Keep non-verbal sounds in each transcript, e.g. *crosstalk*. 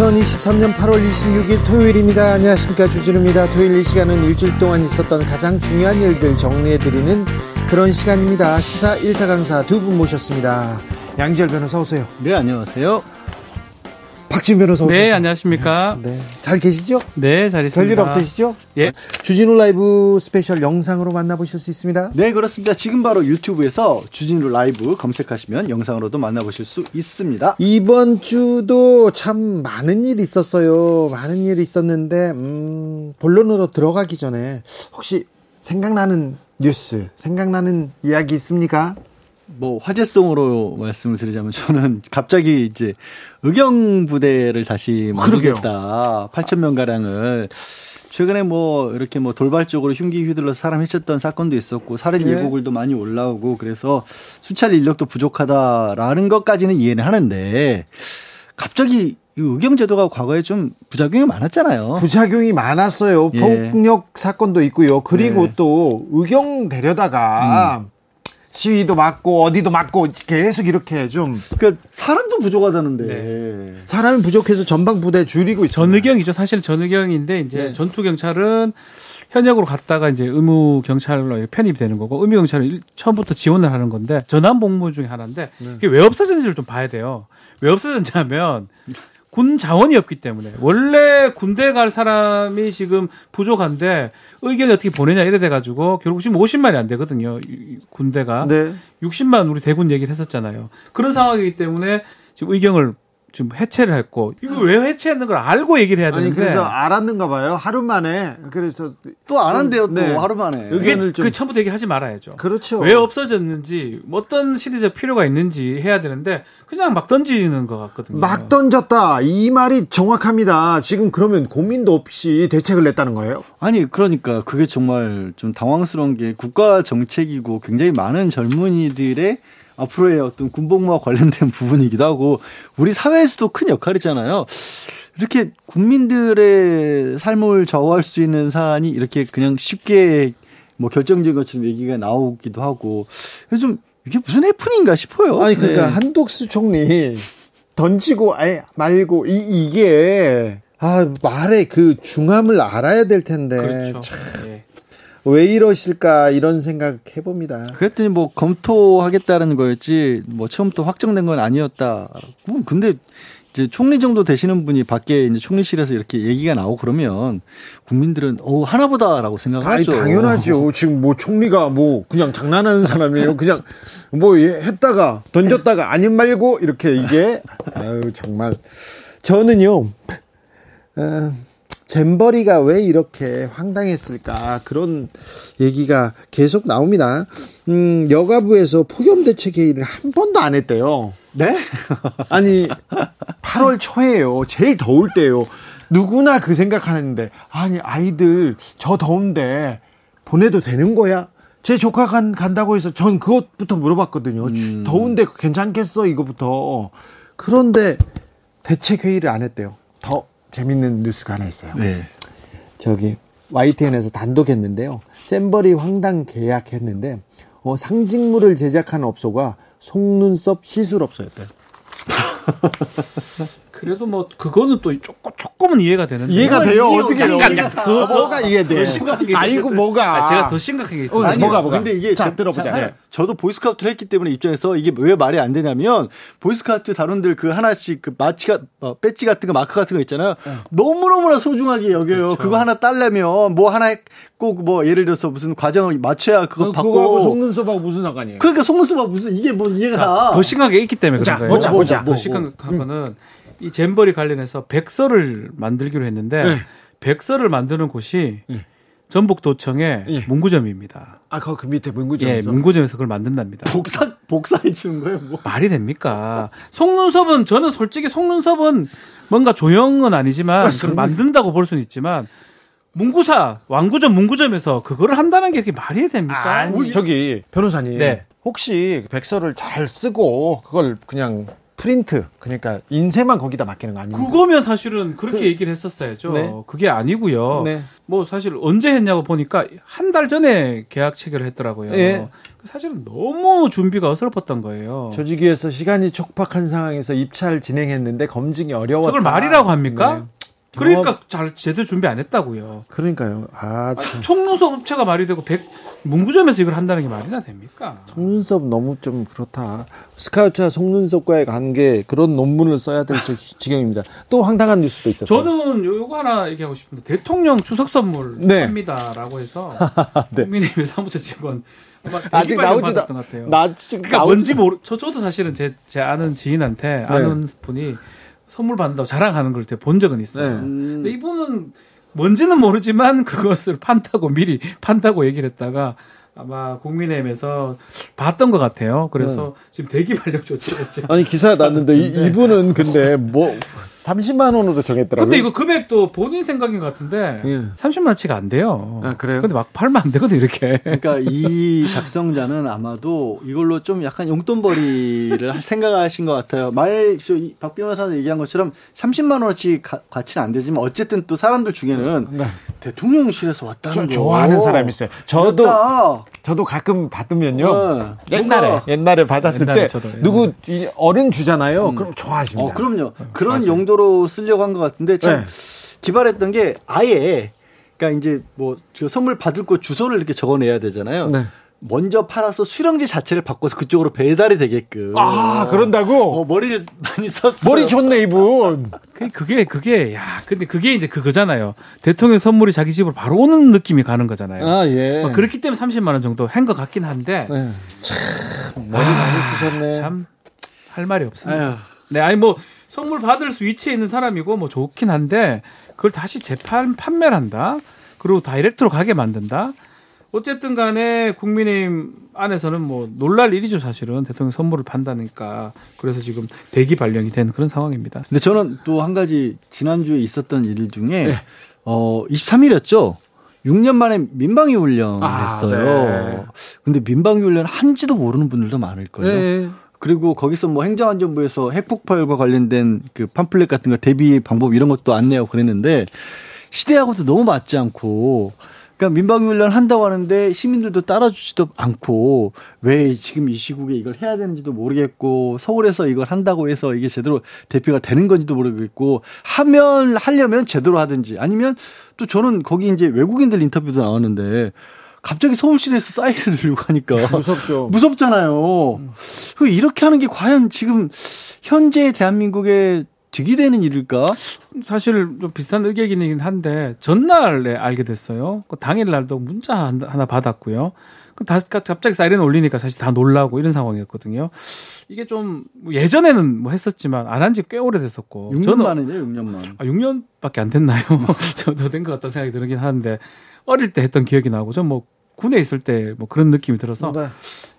2023년 8월 26일 토요일입니다. 안녕하십니까. 주진우입니다. 토요일 이 시간은 일주일 동안 있었던 가장 중요한 일들 정리해드리는 그런 시간입니다. 시사 1타 강사 두 분 모셨습니다. 양지열 변호사 오세요. 네, 안녕하세요. 박지훈 변호사. 네, 안녕하십니까. 네. 잘 계시죠? 네, 잘 있습니다. 별일 없으시죠? 예. 주진우 라이브 스페셜 영상으로 만나보실 수 있습니다. 네, 그렇습니다. 지금 바로 유튜브에서 주진우 라이브 검색하시면 영상으로도 만나보실 수 있습니다. 이번 주도 참 많은 일이 있었어요. 많은 일이 있었는데, 음, 본론으로 들어가기 전에 혹시 생각나는 뉴스, 생각나는 이야기 있습니까? 뭐 화제성으로 말씀을 드리자면 저는 *laughs* 갑자기 이제 의경 부대를 다시 만들겠다. 8천 명 가량을 최근에 뭐 이렇게 뭐 돌발적으로 흉기 휘둘러서 사람 해쳤던 사건도 있었고 살인 네. 예고글도 많이 올라오고 그래서 수찰 인력도 부족하다라는 것까지는 이해는 하는데 갑자기 이 의경 제도가 과거에 좀 부작용이 많았잖아요. 부작용이 많았어요. 예. 폭력 사건도 있고요. 그리고 네. 또 의경 데려다가 시위도 맞고 어디도 맞고 계속 이렇게 좀 그러니까 사람도 부족하다는데. 네. 사람이 부족해서 전방 부대 줄이고 있습니다. 전의경이죠. 사실 전의경인데 이제 네. 전투 경찰은 현역으로 갔다가 이제 의무 경찰로 편입이 되는 거고 의무 경찰은 일- 처음부터 지원을 하는 건데 전환 복무 중에 하나인데 네. 이게 왜 없어졌는지를 좀 봐야 돼요. 왜 없어졌냐면 군 자원이 없기 때문에 원래 군대 갈 사람이 지금 부족한데 의견이 어떻게 보내냐 이래 돼 가지고 결국 지금 50만이 안 되거든요. 군대가 네. 60만 우리 대군 얘기를 했었잖아요. 그런 상황이기 때문에 지금 의경을 지금 해체를 했고 이거 왜 해체했는 걸 알고 얘기를 해야 아니 되는데 그래서 알았는가 봐요. 하루 만에 그래서 또 안 한대요, 또 네. 하루 만에. 의견- 그게 좀- 그 처음부터 얘기하지 말아야죠. 그렇죠. 왜 없어졌는지 뭐 어떤 시대적 필요가 있는지 해야 되는데 그냥 막 던지는 것 같거든요. 막 던졌다. 이 말이 정확합니다. 지금 그러면 고민도 없이 대책을 냈다는 거예요? 아니, 그러니까 그게 정말 좀 당황스러운 게 국가 정책이고 굉장히 많은 젊은이들의 앞으로의 어떤 군복무와 관련된 *laughs* 부분이기도 하고 우리 사회에서도 큰 역할이잖아요. 이렇게 국민들의 삶을 좌우할 수 있는 사안이 이렇게 그냥 쉽게 뭐 결정적인 것처럼 얘기가 나오기도 하고 좀 이게 무슨 해프닝인가 싶어요. 아니 그러니까 네. 한독수 총리 던지고 아예 말고 이 이게 아 말의 그 중함을 알아야 될 텐데 그렇죠. 참, 예. 왜 이러실까 이런 생각 해봅니다. 그랬더니 뭐 검토하겠다는 거였지 뭐 처음부터 확정된 건 아니었다. 음, 근데 이제 총리 정도 되시는 분이 밖에 이제 총리실에서 이렇게 얘기가 나오고 그러면 국민들은 어 하나보다라고 생각하죠. 당연하죠. *laughs* 지금 뭐 총리가 뭐 그냥 장난하는 사람이에요. 그냥 뭐 예, 했다가 던졌다가 아님 말고 이렇게 이게 *laughs* 아유 정말 저는요. 어, 잼버리가 왜 이렇게 황당했을까 그런 얘기가 계속 나옵니다. 음, 여가부에서 폭염 대책 회의를 한 번도 안 했대요. 네? *laughs* 아니 8월 초에요. 제일 더울 때요. 누구나 그 생각하는데 아니 아이들 저 더운데 보내도 되는 거야? 제 조카 간, 간다고 해서 전 그것부터 물어봤거든요. 추- 더운데 괜찮겠어 이거부터. 그런데 대책 회의를 안 했대요. 더 재밌는 뉴스가 하나 있어요. 네. 저기 YTN에서 단독했는데요. 잼버리 황당 계약했는데 어, 상징물을 제작하는 업소가 속눈썹 시술업소였대요. *laughs* 그래도 뭐 그거는 또 조금 조금은 이해가 되는데 이해가 돼요. 어떻게 해요? 더, 더 뭐가 이해돼? 더 심각한 게 아이고, 있어요. 뭐가. 아, 제가 더 심각한 게 있어요. 어, 아니, 뭐가, 뭐가? 근데 이게 자, 저- 들어보자. 자, 네. 저도 보이스카우트를 했기 때문에 입장에서 이게 왜 말이 안 되냐면 보이스카우트 단원들 그 하나씩 그 마치가 어, 배지 같은 거 마크 같은 거 있잖아요. 너무 너무나 소중하게 여겨요. 그거 하나 딸려면 뭐 하나 꼭 뭐 예를 들어서 무슨 과정을 마쳐야 그거 그, 받고 그거하고 속눈썹하고 무슨 상관이에요? 그러니까 속눈썹아 무슨 이게 뭐 이해가 가. 더 심각한 게 있기 때문에 자, 그런 거예요. 보자, 보자. 더 뭐, 심각한 거는 이 잼버리 관련해서 백서를 만들기로 했는데 네. 백서를 만드는 곳이 네. 전북 도청의 예. 문구점입니다. 아, 그, 그 밑에 문구점. 예, 문구점에서 그걸 만든답니다. 복사 복사해 주는 거예요. 뭐. 말이 됩니까? 속눈썹은 저는 솔직히 속눈썹은 뭔가 조형은 아니지만 그걸 만든다고 볼 수는 있지만 문구사 왕구점 문구점에서 그거를 한다는 게 그게 말이 됩니까? 아니, 저기, 변호사님. 네. 혹시 백서를 잘 쓰고, 그걸 그냥 프린트 그러니까 인쇄만 거기다 맡기는 거 아닙니까? 그거면 사실은 그렇게 얘기를 했었어야죠. 네. 그게 아니고요. 네. 뭐 사실 언제 했냐고 보니까 한 달 전에 계약 체결을 했더라고요. 예. 사실은 너무 준비가 어설펐던 거예요. 조직위에서 시간이 촉박한 상황에서 입찰 진행했는데 검증이 어려웠다. 저걸 말이라고 합니까? 네. 그러니까 잘 제대로 준비 안 했다고요. 그러니까요. 아, 참. 총무소 업체가 말이 되고 백 문구점에서 이걸 한다는 게 말이나 됩니까? 송윤섭 너무 좀 그렇다. 스카우트와 송윤섭과의 관계 그런 논문을 써야 될 지- 지경입니다. 또 황당한 뉴스도 있었어요. 저는 요- 요거 하나 얘기하고 싶은데 대통령 추석 선물 네. 합니다라고 해서 *laughs* 네. 국민의힘 사무처 직원 아직 나오지도 받았던 것 같아요. 나 지금 그러니까 나오지- 뭔지 모르. 저 저도 사실은 제 제 아는 지인한테 아는 분이 선물 받는다고 자랑하는 걸본 적은 있어요. 네. 근데 이분은 뭔지는 모르지만 *laughs* 그것을 판다고 미리 판다고 얘기를 했다가 아마 국민의힘에서 봤던 것 같아요. 그래서 지금 대기 발령 조치했죠. 아니 기사 났는데 이, *laughs* 이분은 근데 뭐 30만 원으로 정했더라고요. 근데 이거 금액도 본인 생각인 것 같은데 예. 30만 원치가 안 돼요. 아, 그래요? 근데 막 팔면 안 되거든 이렇게. 그러니까 이 *laughs* 작성자는 아마도 이걸로 좀 약간 용돈벌이를 할 생각하신 것 같아요. 말저박 변호사 얘기한 것처럼 30만 원어치 가, 가치는 안 되지만 어쨌든 또 사람들 중에는 네. 대통령실에서 왔다는 저거 좋아하는 사람이 있어요. 저도 그렇다. 저도 가끔 받으면요. 네. 옛날에 옛날에 받았을 옛날에 때 저도, 옛날에. 누구 이 어른 주잖아요. 그럼 좋아하십니다. 어, 그럼요. 그런 용 도로 쓰려고 한 것 같은데 참 네. 기발했던 게 아예 그러니까 이제 뭐저 선물 받을 곳 주소를 이렇게 적어내야 되잖아요. 네. 먼저 팔아서 수령지 자체를 바꿔서 그쪽으로 배달이 되게끔. 아 그런다고 어, 머리를 많이 썼어요. 머리 좋네 이분. *laughs* 그- 그게 그게 야 근데 그게 이제 그거잖아요. 대통령 선물이 자기 집으로 바로 오는 느낌이 가는 거잖아요. 아 예. 뭐 그렇기 때문에 30만 원 정도 한 것 같긴 한데 네. 참 머리 많이 쓰셨네. 참 할 말이 없습니다. 아유. 네, 아니 뭐 선물 받을 수 위치에 있는 사람이고 뭐 좋긴 한데 그걸 다시 재판 판매를 한다. 그리고 다이렉트로 가게 만든다. 어쨌든 간에 국민의힘 안에서는 뭐 놀랄 일이죠, 사실은. 대통령 선물을 판다니까. 그래서 지금 대기 발령이 된 그런 상황입니다. 근데 저는 또 한 가지 지난주에 있었던 일 중에 네. 어 23일이었죠. 6년 만에 민방위 훈련을 아, 했어요. 네. 근데 민방위 훈련 한지도 모르는 분들도 많을 거예요. 네. 그리고 거기서 뭐 행정안전부에서 핵폭발과 관련된 그 팜플렛 같은 거 대비 방법 이런 것도 안내하고 그랬는데 시대하고도 너무 맞지 않고 그러니까 민방위 훈련 한다고 하는데 시민들도 따라주지도 않고 왜 지금 이 시국에 이걸 해야 되는지도 모르겠고 서울에서 이걸 한다고 해서 이게 제대로 대피가 되는 건지도 모르겠고 하면 하려면 제대로 하든지 아니면 또 저는 거기 이제 외국인들 인터뷰도 나왔는데 갑자기 서울시내에서 사이렌을 *laughs* 들고 가니까 무섭죠. 무섭잖아요. 그 이렇게 하는 게 과연 지금 현재 대한민국에 득이 되는 일일까? 사실 좀 비슷한 의견이긴 한데 전날에 알게 됐어요. 그 당일 날도 문자 한- 하나 받았고요. 그 다, 갑자기 사이렌 울리니까 사실 다 놀라고 이런 상황이었거든요. 이게 좀뭐 예전에는 뭐 했었지만 안 한 지 꽤 오래됐었고 6년 저는 만이네요, 6년 만. 아, 6년밖에 안 됐나요? *laughs* 저도 된 것 같다는 생각이 들긴 하는데 어릴 때 했던 기억이 나고 전뭐 군에 있을 때 뭐 그런 느낌이 들어서 네.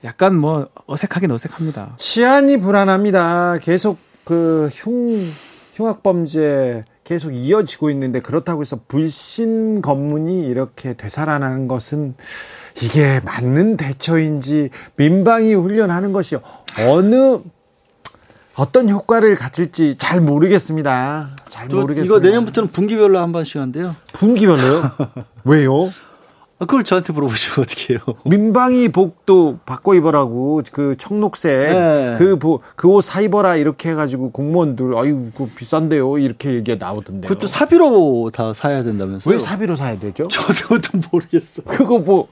약간 뭐 어색하긴 어색합니다. 치안이 불안합니다. 계속 그 흉, 흉악 범죄 계속 이어지고 있는데 그렇다고 해서 불신 검문이 이렇게 되살아나는 것은 이게 맞는 대처인지 민방위 훈련하는 것이 어느 어떤 효과를 가질지 잘 모르겠습니다. 잘저 모르겠습니다. 이거 내년부터는 분기별로 한 번씩 한대요. 분기별로요? *laughs* 왜요? 아, 그걸 저한테 물어보시면 *laughs* 어떡해요. 민방위 복도 바꿔 입으라고 그 청록색 네. 그그옷 사 입어라 이렇게 해가지고 공무원들 아유 그 비싼데요 이렇게 얘기 나오던데요. 그것도 사비로 다 사야 된다면서요? 왜 사비로 사야 되죠? *laughs* 저도 또 모르겠어. 그거 뭐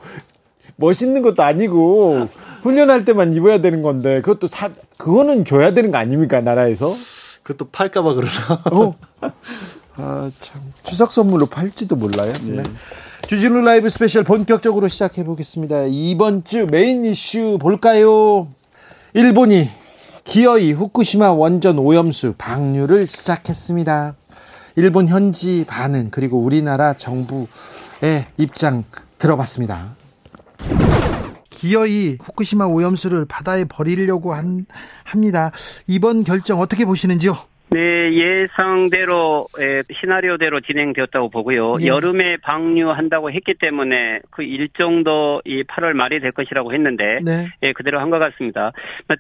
멋있는 것도 아니고 훈련할 때만 입어야 되는 건데 그것도 사 그거는 줘야 되는 거 아닙니까 나라에서? 그것도 팔까봐 그러나. 어. 아, 참. 추석 선물로 팔지도 몰라요. 네. 주진우 라이브 스페셜 본격적으로 시작해 보겠습니다. 이번 주 메인 이슈 볼까요? 일본이 기어이 후쿠시마 원전 오염수 방류를 시작했습니다. 일본 현지 반응 그리고 우리나라 정부의 입장 들어봤습니다. 기어이 후쿠시마 오염수를 바다에 버리려고 한, 합니다. 이번 결정 어떻게 보시는지요? 네, 예상대로 에, 시나리오대로 진행되었다고 보고요. 예. 여름에 방류한다고 했기 때문에 그 일정도 이 8월 말이 될 것이라고 했는데 네. 예, 그대로 한 것 같습니다.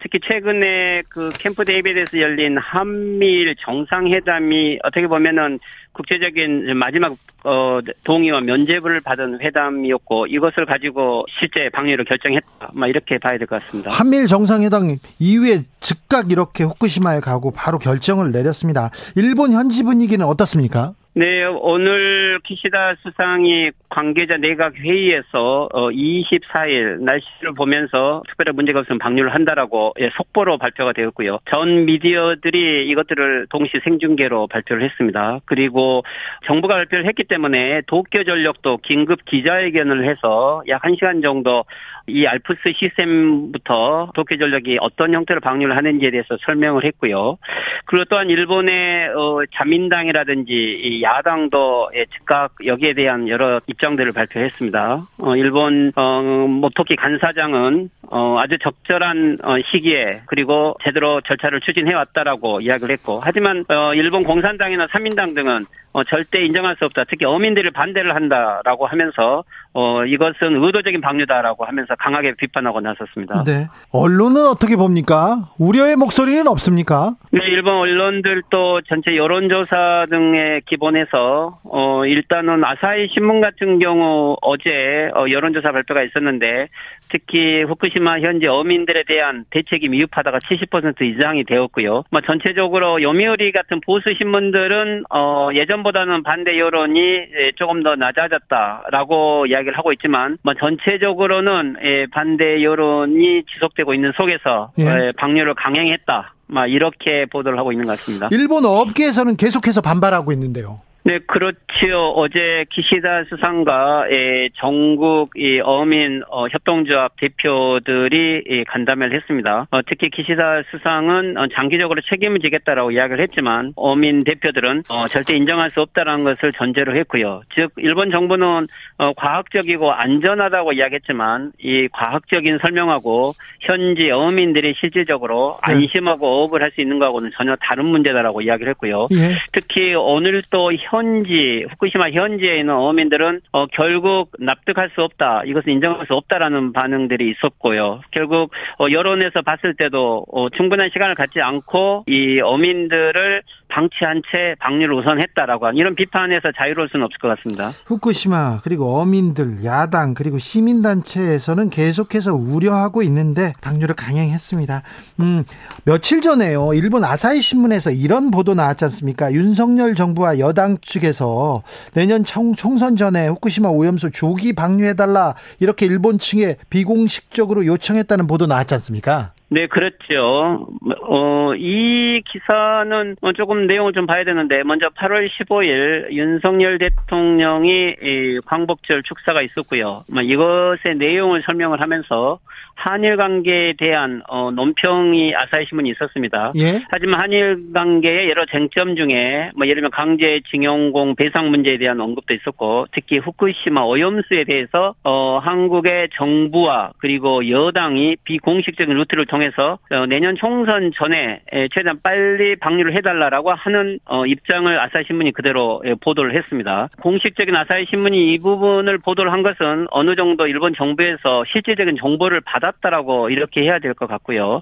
특히 최근에 그 캠프 데이비드에서 열린 한미일 정상회담이 어떻게 보면은 국제적인 마지막 어 동의와 면제부를 받은 회담이었고 이것을 가지고 실제 방류를 결정했다. 막 이렇게 봐야 될 것 같습니다. 한미일 정상회담 이후에 즉각 이렇게 후쿠시마에 가고 바로 결정을 내렸습니다. 일본 현지 분위기는 어떻습니까? 네, 오늘 기시다 수상이 관계자 내각 회의에서 어 24일 날씨를 보면서 특별한 문제가 없으면 방류를 한다라고 예, 속보로 발표가 되었고요. 전 미디어들이 이것들을 동시 생중계로 발표를 했습니다. 그리고 정부가 발표를 했기 때문에 도쿄 전력도 긴급 기자회견을 해서 약 1시간 정도 이 알프스 시스템부터 도쿄 전력이 어떤 형태로 방류를 하는지에 대해서 설명을 했고요. 그리고 또한 일본의 어, 자민당이라든지 이 야당도 예, 즉각 여기에 대한 여러 입장들을 발표했습니다. 어, 일본 어, 모토키 간사장은 어, 아주 적절한 어, 시기에 그리고 제대로 절차를 추진해 왔다라고 이야기를 했고 하지만 어, 일본 공산당이나 삼민당 등은 어, 절대 인정할 수 없다. 특히 어민들을 반대를 한다라고 하면서 어, 이것은 의도적인 방류다라고 하면서 강하게 비판하고 나섰습니다. 네. 언론은 어떻게 봅니까? 우려의 목소리는 없습니까? 네, 일본 언론들도 전체 여론조사 등에 기본해서 어 일단은 아사히 신문 같은 경우 어제 어, 여론조사 발표가 있었는데 특히 후쿠시마 현지 어민들에 대한 대책이 미흡하다가 70% 이상이 되었고요. 뭐 전체적으로 요미우리 같은 보수 신문들은 어 예전보다는 반대 여론이 예, 조금 더 낮아졌다라고 이야기를 하고 있지만 뭐 전체적으로는 예, 반대 여론이 지속되고 있는 속에서 예. 예, 방류를 강행했다. 막 이렇게 보도를 하고 있는 것 같습니다. 일본 업계에서는 계속해서 반발하고 있는데요. 네, 그렇지요. 어제 기시다 수상과 예, 전국 이 어민 어, 협동조합 대표들이 예, 간담회를 했습니다. 어, 특히 기시다 수상은 어, 장기적으로 책임을 지겠다라고 이야기를 했지만 어민 대표들은 어, 절대 인정할 수 없다라는 것을 전제로 했고요. 즉 일본 정부는 어, 과학적이고 안전하다고 이야기했지만 이 과학적인 설명하고 현지 어민들이 실질적으로 네. 안심하고 어업을 할 수 있는 거하고는 전혀 다른 문제다라고 이야기를 했고요. 예. 특히 오늘 또 현지 후쿠시마 현지에 있는 어민들은 어, 결국 납득할 수 없다 이것은 인정할 수 없다라는 반응들이 있었고요. 결국 어, 여론에서 봤을 때도 어, 충분한 시간을 갖지 않고 이 어민들을 방치한 채 방류를 우선했다라고 하는 이런 비판에서 자유로울 수는 없을 것 같습니다. 후쿠시마 그리고 어민들 야당 그리고 시민단체에서는 계속해서 우려하고 있는데 방류를 강행했습니다. 음, 며칠 전에요 일본 아사히 신문에서 이런 보도 나왔지 않습니까? 윤석열 정부와 여당 측에서 내년 총, 총선 전에 후쿠시마 오염수 조기 방류해달라 이렇게 일본 측에 비공식적으로 요청했다는 보도 나왔지 않습니까? 네, 그렇죠. 어, 이 기사는 어, 조금 내용을 좀 봐야 되는데, 먼저 8월 15일 윤석열 대통령이 이 광복절 축사가 있었고요. 뭐 이것의 내용을 설명을 하면서 한일 관계에 대한 어, 논평이 아사히 신문이 있었습니다. 예. 하지만 한일 관계의 여러 쟁점 중에 뭐 예를 들면 강제징용공 배상 문제에 대한 언급도 있었고 특히 후쿠시마 오염수에 대해서 어 한국의 정부와 그리고 여당이 비공식적인 루트를 통 해서 어, 내년 총선 전에 에, 최대한 빨리 방류를 해달라라고 하는 어 입장을 아사히 신문이 그대로 예, 보도를 했습니다. 공식적인 아사히 신문이 이 부분을 보도를 한 것은 어느 정도 일본 정부에서 실질적인 정보를 받았다라고 이렇게 해야 될 것 같고요.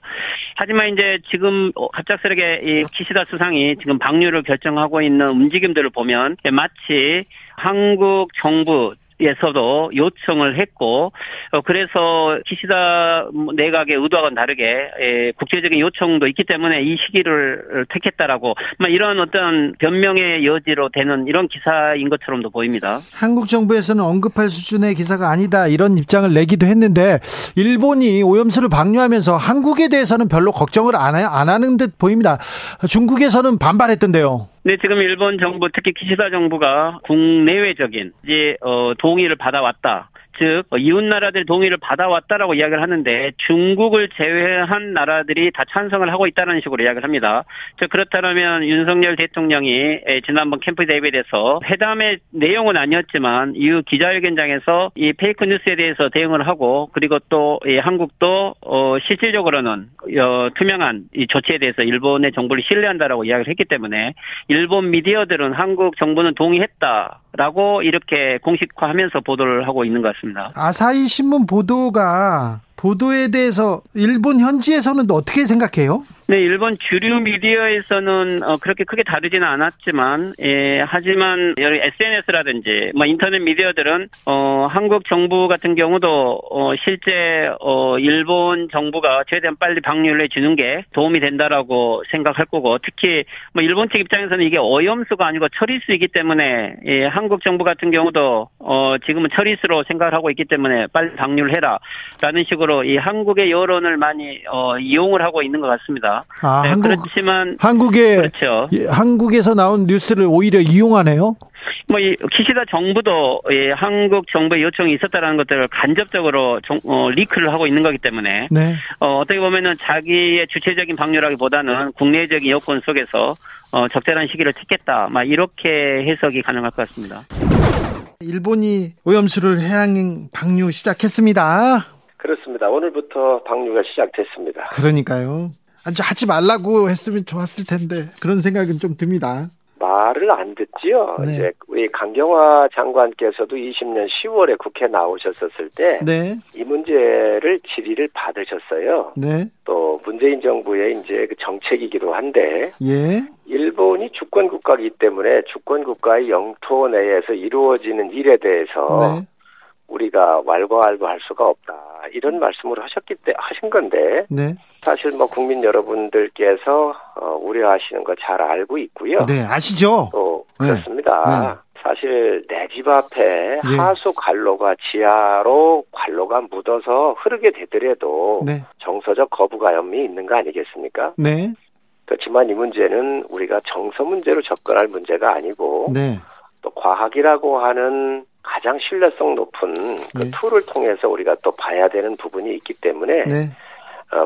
하지만 이제 지금 어, 갑작스럽게 이 키시다 수상이 지금 방류를 결정하고 있는 움직임들을 보면 마치 한국 정부 에서도 요청을 했고 어, 그래서 기시다 내각의 의도와는 다르게 에, 국제적인 요청도 있기 때문에 이 시기를 택했다라고 막 이런 어떤 변명의 여지로 되는 이런 기사인 것처럼도 보입니다. 한국 정부에서는 언급할 수준의 기사가 아니다 이런 입장을 내기도 했는데 일본이 오염수를 방류하면서 한국에 대해서는 별로 걱정을 안 하는 듯 보입니다. 중국에서는 반발했던데요. 네, 지금 일본 정부 특히 기시다 정부가 국내외적인 이제 어, 동의를 받아왔다. 즉 이웃 나라들 동의를 받아왔다라고 이야기를 하는데 중국을 제외한 나라들이 다 찬성을 하고 있다는 식으로 이야기를 합니다. 즉 그렇다면 윤석열 대통령이 지난번 캠프 데이빗에서 회담의 내용은 아니었지만 이후 기자회견장에서 이 페이크 뉴스에 대해서 대응을 하고 그리고 또 한국도 어 실질적으로는 어 투명한 이 조치에 대해서 일본의 정부를 신뢰한다라고 이야기를 했기 때문에 일본 미디어들은 한국 정부는 동의했다라고 이렇게 공식화하면서 보도를 하고 있는 것 같습니다. 아사히 신문 보도가 보도에 대해서 일본 현지에서는 어떻게 생각해요? 네, 일본 주류 미디어에서는 어, 그렇게 크게 다르지는 않았지만, 예, 하지만 여기 SNS라든지 뭐 인터넷 미디어들은 어, 한국 정부 같은 경우도 어, 실제 어, 일본 정부가 최대한 빨리 방류를 해주는 게 도움이 된다라고 생각할 거고, 특히 뭐 일본 측 입장에서는 이게 오염수가 아니고 처리수이기 때문에 예, 한국 정부 같은 경우도 어, 지금은 처리수로 생각을 하고 있기 때문에 빨리 방류를 해라라는 식으로 이 한국의 여론을 많이 어, 이용을 하고 있는 것 같습니다. 아, 네, 한국 그렇지만 한국에 그렇죠. 예, 한국에서 나온 뉴스를 오히려 이용하네요. 뭐 이 기시다 정부도 예, 한국 정부의 요청이 있었다라는 것들을 간접적으로 정, 어, 리크를 하고 있는 거기 때문에 네. 어, 어떻게 보면은 자기의 주체적인 방류라기보다는 국내적인 여건 속에서 어, 적절한 시기를 택했다. 막 이렇게 해석이 가능할 것 같습니다. 일본이 오염수를 해양 방류 시작했습니다. 그렇습니다. 오늘부터 방류가 시작됐습니다. 그러니까요. 아주 하지 말라고 했으면 좋았을 텐데 그런 생각은 좀 듭니다. 말을 안 듣지요. 네. 이제 우리 강경화 장관께서도 20년 10월에 국회 나오셨었을 때이 네, 문제를 질의를 받으셨어요. 네, 또 문재인 정부의 이제 그 정책이기도 한데 예, 일본이 주권 국가이기 때문에 주권 국가의 영토 내에서 이루어지는 일에 대해서 네, 우리가 왈가왈부할 수가 없다 이런 말씀을 하셨기 때 하신 건데 네, 사실 뭐 국민 여러분들께서 어, 우려하시는 거 잘 알고 있고요. 네, 아시죠? 또 네. 그렇습니다. 사실 내 집 앞에 예. 하수 관로가 지하로 관로가 묻어서 흐르게 되더라도 네, 정서적 거부감이 있는 거 아니겠습니까? 네, 그렇지만 이 문제는 우리가 정서 문제로 접근할 문제가 아니고 네, 또 과학이라고 하는 가장 신뢰성 높은 그 네. 툴을 통해서 우리가 또 봐야 되는 부분이 있기 때문에 네. 어,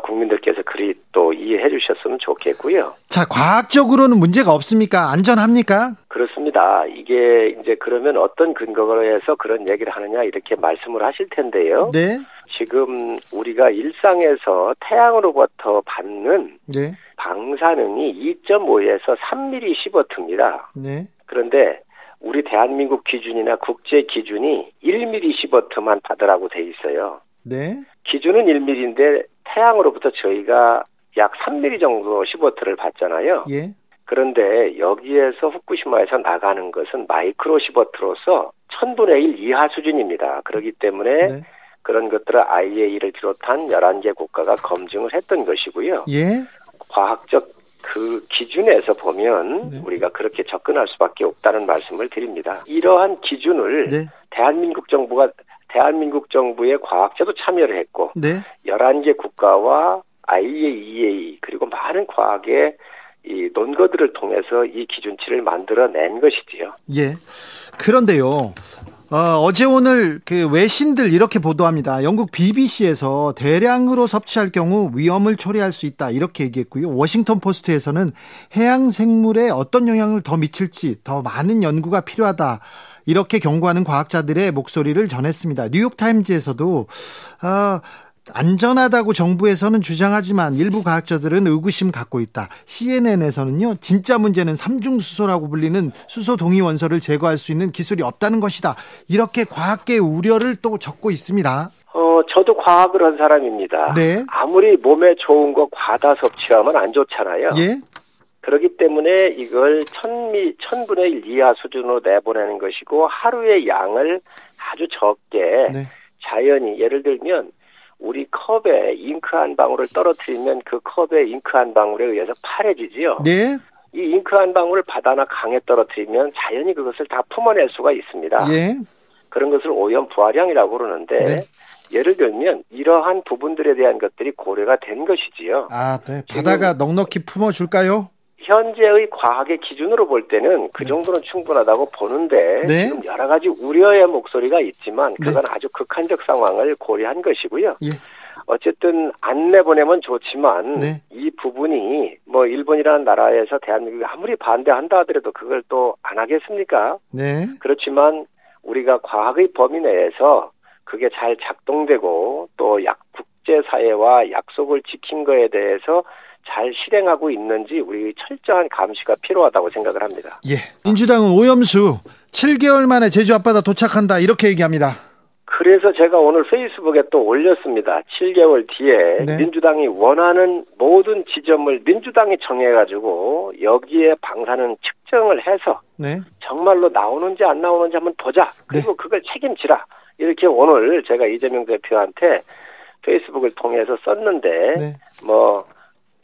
국민들께서 그리 또 이해해 주셨으면 좋겠고요. 자, 과학적으로는 문제가 없습니까? 안전합니까? 그렇습니다. 이게 이제 그러면 어떤 근거로 해서 그런 얘기를 하느냐 이렇게 말씀을 하실 텐데요. 네, 지금 우리가 일상에서 태양으로부터 받는 네, 방사능이 2.5에서 3mm 시버트입니다. 네, 그런데 우리 대한민국 기준이나 국제 기준이 1mm 시버트만 받으라고 돼 있어요. 네, 기준은 1mm인데 태양으로부터 저희가 약 3mm 정도 시버트를 받잖아요. 예, 그런데 여기에서 후쿠시마에서 나가는 것은 마이크로 시버트로서 1000분의 1 이하 수준입니다. 그렇기 때문에 네, 그런 것들을 IAEA를 비롯한 11개 국가가 검증을 했던 것이고요. 예, 과학적 그 기준에서 보면 네. 우리가 그렇게 접근할 수밖에 없다는 말씀을 드립니다. 이러한 기준을 네, 대한민국 정부가 대한민국 정부의 과학자도 참여를 했고 네, 11개 국가와 IAEA 그리고 많은 과학의 이 논거들을 통해서 이 기준치를 만들어낸 것이지요. 예. 그런데요. 어, 제 오늘 그 외신들 이렇게 보도합니다. 영국 BBC에서 대량으로 섭취할 경우 위험을 초래할 수 있다 이렇게 얘기했고요. 워싱턴 포스트에서는 해양 생물에 어떤 영향을 더 미칠지 더 많은 연구가 필요하다. 이렇게 경고하는 과학자들의 목소리를 전했습니다. 뉴욕 타임즈에서도 어, 안전하다고 정부에서는 주장하지만 일부 과학자들은 의구심 갖고 있다. CNN에서는요, 진짜 문제는 삼중수소라고 불리는 수소 동위 원소를 제거할 수 있는 기술이 없다는 것이다. 이렇게 과학계의 우려를 또 적고 있습니다. 어, 저도 과학을 한 사람입니다. 네. 아무리 몸에 좋은 거 과다 섭취하면 안 좋잖아요. 예? 그렇기 때문에 이걸 천미, 천분의 일 이하 수준으로 내보내는 것이고 하루의 양을 아주 적게 네. 자연히 예를 들면 우리 컵에 잉크 한 방울을 떨어뜨리면 그 컵에 잉크 한 방울에 의해서 파래지지요. 네? 이 잉크 한 방울을 바다나 강에 떨어뜨리면 자연히 그것을 다 품어낼 수가 있습니다. 예? 그런 것을 오염 부하량이라고 그러는데 네. 예를 들면 이러한 부분들에 대한 것들이 고려가 된 것이지요. 아, 네. 바다가 넉넉히 품어줄까요? 현재의 과학의 기준으로 볼 때는 그 정도는 충분하다고 보는데 네. 지금 여러 가지 우려의 목소리가 있지만 네. 그건 아주 극한적 상황을 고려한 것이고요. 예. 어쨌든 안 내보내면 좋지만 네. 이 부분이 뭐 일본이라는 나라에서 대한민국이 아무리 반대한다 하더라도 그걸 또 안 하겠습니까? 네. 그렇지만 우리가 과학의 범위 내에서 그게 잘 작동되고 또 약, 국제사회와 약속을 지킨 거에 대해서 잘 실행하고 있는지 우리 철저한 감시가 필요하다고 생각을 합니다. 예. 민주당은 오염수 7개월 만에 제주 앞바다 도착한다 이렇게 얘기합니다. 그래서 제가 오늘 페이스북에 또 올렸습니다. 7개월 뒤에 네. 민주당이 원하는 모든 지점을 민주당이 정해가지고 여기에 방사능 측정을 해서 네. 정말로 나오는지 안 나오는지 한번 보자. 그리고 그걸 책임지라. 이렇게 오늘 제가 이재명 대표한테 페이스북을 통해서 썼는데 네. 뭐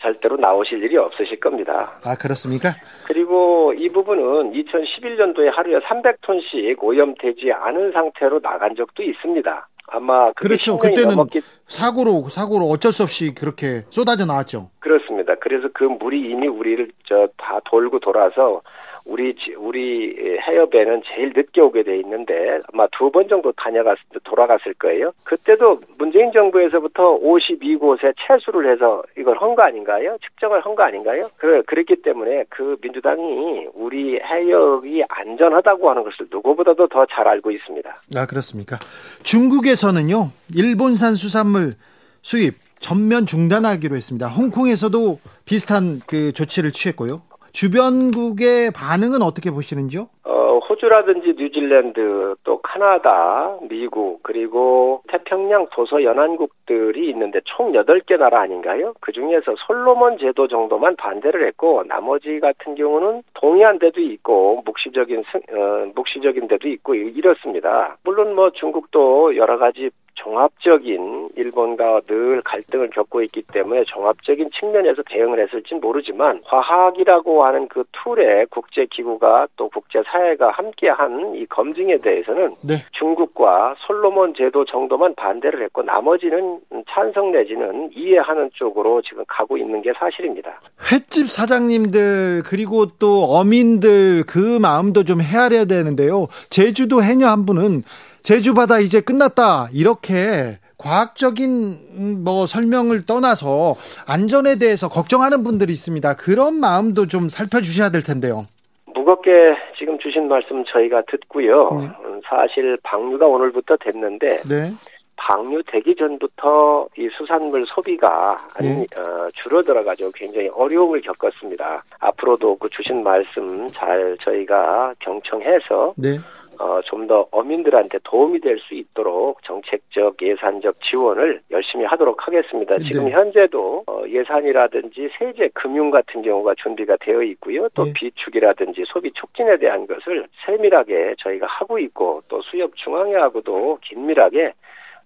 절대로 나오실 일이 없으실 겁니다. 아 그렇습니까? 그리고 이 부분은 2011년도에 하루에 300톤씩 오염되지 않은 상태로 나간 적도 있습니다. 아마 그렇죠. 10년이 그때는 넘었기 사고로 사고로 어쩔 수 없이 그렇게 쏟아져 나왔죠. 그렇습니다. 그래서 그 물이 이미 우리를 저 다 돌고 돌아서 우리 지- 우리 해협에는 제일 늦게 오게 돼 있는데 아마 두 번 정도 다녀갔 돌아갔을 거예요. 그때도 문재인 정부에서부터 52곳에 채수를 해서 이걸 한 거 아닌가요? 측정을 한 거 아닌가요? 그 그랬기 때문에 그 민주당이 우리 해역이 안전하다고 하는 것을 누구보다도 더 잘 알고 있습니다. 아 그렇습니까? 중국에서는요 일본산 수산물 수입 전면 중단하기로 했습니다. 홍콩에서도 비슷한 그 조치를 취했고요. 주변국의 반응은 어떻게 보시는지요? 어, 호주라든지 뉴질랜드, 또 카나다, 미국, 그리고 태평양 도서 연안국들이 있는데 총 8개 나라 아닌가요? 그 중에서 솔로몬 제도 정도만 반대를 했고, 나머지 같은 경우는 동의한 데도 있고, 묵시적인, 승- 어, 묵시적인 데도 있고, 이- 이렇습니다. 물론 뭐 중국도 여러 가지 종합적인 일본과 늘 갈등을 겪고 있기 때문에 종합적인 측면에서 대응을 했을진 모르지만 과학이라고 하는 그 툴에 국제 기구가 또 국제 사회가 함께한 이 검증에 대해서는 네. 중국과 솔로몬 제도 정도만 반대를 했고 나머지는 찬성 내지는 이해하는 쪽으로 지금 가고 있는 게 사실입니다. 횟집 사장님들 그리고 또 어민들 그 마음도 좀 헤아려야 되는데요. 제주도 해녀 한 분은 제주 바다 이제 끝났다 이렇게 과학적인 음, 뭐 설명을 떠나서 안전에 대해서 걱정하는 분들이 있습니다. 그런 마음도 좀 살펴주셔야 될 텐데요. 무겁게 지금 주신 말씀 저희가 듣고요. 네. 음, 사실 방류가 오늘부터 됐는데 네, 방류되기 전부터 이 수산물 소비가 네. 어, 줄어들어가지고 굉장히 어려움을 겪었습니다. 앞으로도 그 주신 말씀 잘 저희가 경청해서 네, 어, 좀 더 어민들한테 도움이 될 수 있도록 정책적 예산적 지원을 열심히 하도록 하겠습니다. 지금 네. 현재도 어, 예산이라든지 세제 금융 같은 경우가 준비가 되어 있고요. 또 네. 비축이라든지 소비 촉진에 대한 것을 세밀하게 저희가 하고 있고 또 수협 중앙회하고도 긴밀하게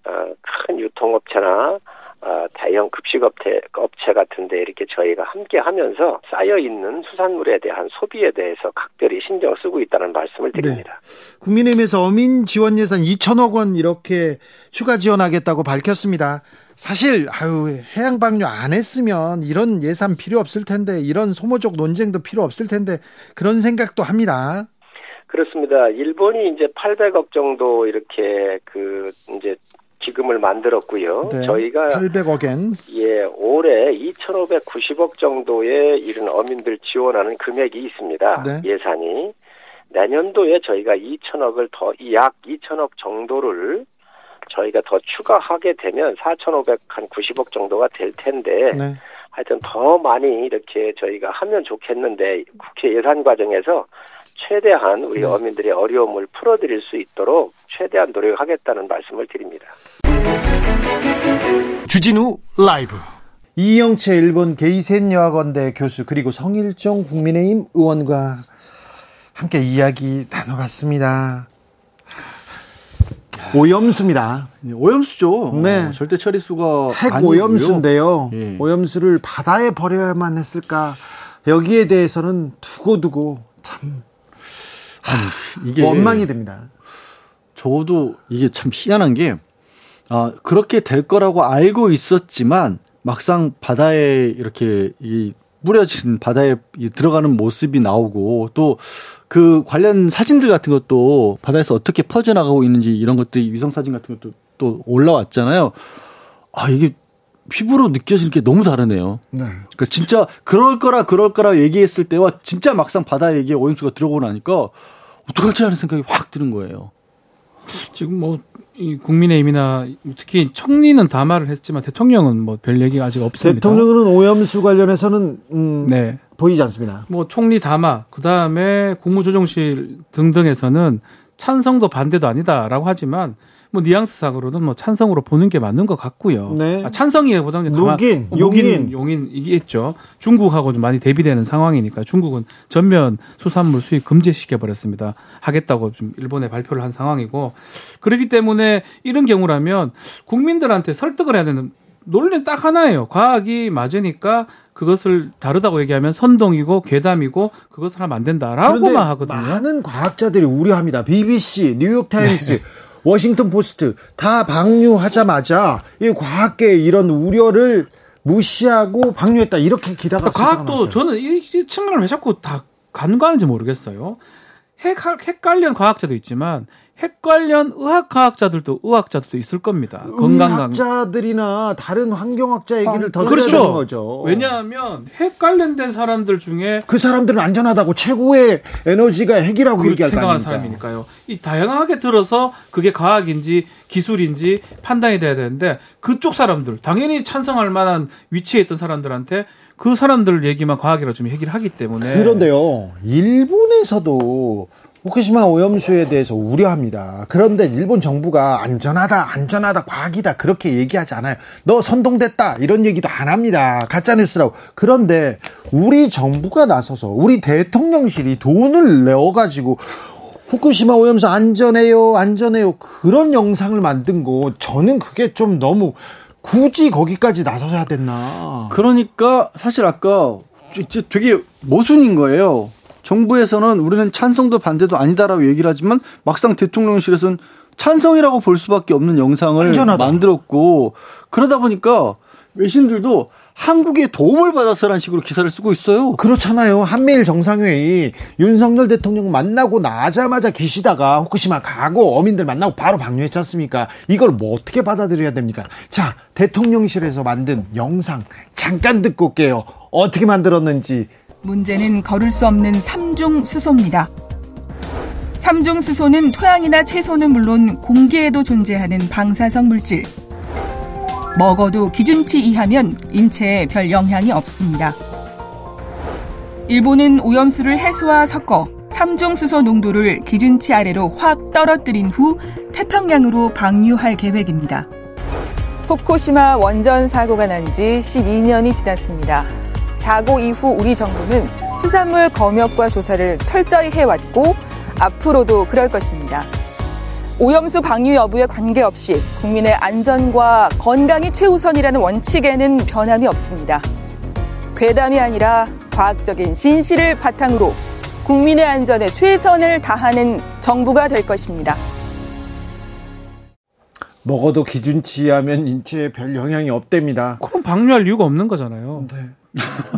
어, 큰 유통업체나 어, 대형 급식 업체 업체 같은데 이렇게 저희가 함께 하면서 쌓여 있는 수산물에 대한 소비에 대해서 각별히 신경 쓰고 있다는 말씀을 드립니다. 국민의힘에서 어민 지원 예산 2천억 원 이렇게 추가 지원하겠다고 밝혔습니다. 사실 아유 해양 방류 안 했으면 이런 예산 필요 없을 텐데 이런 소모적 논쟁도 필요 없을 텐데 그런 생각도 합니다. 그렇습니다. 일본이 이제 800억 정도 이렇게 그 이제 기금을 만들었고요. 네, 저희가 800억엔 예 올해 2,590억 정도에 이른 어민들 지원하는 금액이 있습니다. 네. 예산이 내년도에 저희가 2천억을 더 약 2천억 정도를 저희가 더 추가하게 되면 4,590억 정도가 될 텐데 네. 하여튼 더 많이 이렇게 저희가 하면 좋겠는데 국회 예산 과정에서 최대한 우리 네. 어민들의 어려움을 풀어드릴 수 있도록 최대한 노력하겠다는 말씀을 드립니다. 주진우 라이브 이영채 일본 게이센 여학원대 교수 그리고 성일정 국민의힘 의원과 함께 이야기 나눠봤습니다. 오염수입니다. 오염수죠. 네. 어, 절대 처리수가 핵. 오염수인데요. 예. 오염수를 바다에 버려야만 했을까? 여기에 대해서는 두고두고 참 이게 원망이 됩니다. 저도 이게 참 희한한 게 아, 그렇게 될 거라고 알고 있었지만 막상 바다에 이렇게 이 뿌려진 바다에 들어가는 모습이 나오고 또 그 관련 사진들 같은 것도 바다에서 어떻게 퍼져나가고 있는지 이런 것들이 위성 사진 같은 것도 또 올라왔잖아요. 아 이게 피부로 느껴지는 게 너무 다르네요. 네. 그러니까 진짜 그럴 거라 그럴 거라 얘기했을 때와 진짜 막상 바다 얘기에 오염수가 들어오고 나니까 어떡하지 하는 생각이 확 드는 거예요. 지금 뭐, 이 국민의힘이나 특히 총리는 다 말을 했지만 대통령은 뭐 별 얘기가 아직 없습니다. 대통령은 오염수 관련해서는 음, 네. 보이지 않습니다. 뭐 총리 담화, 그 다음에 국무조정실 등등에서는 찬성도 반대도 아니다라고 하지만 뭐 뉘앙스상으로는 뭐 찬성으로 보는 게 맞는 것 같고요. 네. 아, 찬성이보다는 녹인, 어, 용인. 용인 이게 있죠. 중국하고 좀 많이 대비되는 상황이니까 중국은 전면 수산물 수입 금지시켜 버렸습니다. 하겠다고 좀 일본에 발표를 한 상황이고 그렇기 때문에 이런 경우라면 국민들한테 설득을 해야 되는 논리는 딱 하나예요. 과학이 맞으니까 그것을 다르다고 얘기하면 선동이고 괴담이고 그것을 하면 안 된다라고만 하거든요. 많은 과학자들이 우려합니다. BBC, 뉴욕타임스, 네. 워싱턴 포스트 다 방류하자마자 이 과학계의 이런 우려를 무시하고 방류했다 이렇게 기다가 과학도 저는 이, 이 측면을 왜 자꾸 다 간과하는지 모르겠어요. 핵, 핵 관련 과학자도 있지만 핵 관련 의학 과학자들도 의학자들도 있을 겁니다. 건강강 의학자들이나 다른 환경학자 얘기를 더 들어야 그렇죠. 되는 거죠. 왜냐하면 핵 관련된 사람들 중에 그 사람들은 안전하다고 최고의 에너지가 핵이라고 얘기할 거 생각하는? 사람이니까요. 이 다양하게 들어서 그게 과학인지 기술인지 판단이 돼야 되는데 그쪽 사람들 당연히 찬성할 만한 위치에 있던 사람들한테 그 사람들 얘기만 과학이라 좀 얘기를 하기 때문에 그런데요, 일본에서도 후쿠시마 오염수에 대해서 우려합니다. 그런데 일본 정부가 안전하다, 안전하다, 과학이다 그렇게 얘기하지 않아요. 너 선동됐다 이런 얘기도 안 합니다. 가짜 뉴스라고. 그런데 우리 정부가 나서서 우리 대통령실이 돈을 내어 가지고 후쿠시마 오염수 안전해요, 안전해요 그런 영상을 만든 거 저는 그게 좀 너무 굳이 거기까지 나서야 됐나? 그러니까 사실 아까 되게 모순인 거예요. 정부에서는 우리는 찬성도 반대도 아니다라고 얘기를 하지만 막상 대통령실에서는 찬성이라고 볼 수밖에 없는 영상을 안전하다. 만들었고 그러다 보니까 외신들도 한국의 도움을 받아서라는 식으로 기사를 쓰고 있어요. 그렇잖아요. 한미일 정상회의 윤석열 대통령 만나고 나자마자 기시다가 후쿠시마 가고 어민들 만나고 바로 방류했지 않습니까? 이걸 뭐 어떻게 받아들여야 됩니까? 자, 대통령실에서 만든 영상 잠깐 듣고 올게요. 어떻게 만들었는지. 문제는 거를 수 없는 삼중 수소입니다. 삼중 수소는 토양이나 채소는 물론 공기에도 존재하는 방사성 물질. 먹어도 기준치 이하면 인체에 별 영향이 없습니다. 일본은 오염수를 해수와 섞어 삼중 수소 농도를 기준치 아래로 확 떨어뜨린 후 태평양으로 방류할 계획입니다. 후쿠시마 원전 사고가 난 지 12년이 지났습니다. 사고 이후 우리 정부는 수산물 검역과 조사를 철저히 해왔고 앞으로도 그럴 것입니다. 오염수 방류 여부에 관계없이 국민의 안전과 건강이 최우선이라는 원칙에는 변함이 없습니다. 괴담이 아니라 과학적인 진실을 바탕으로 국민의 안전에 최선을 다하는 정부가 될 것입니다. 먹어도 기준치하면 인체에 별 영향이 없답니다. 그럼 방류할 이유가 없는 거잖아요.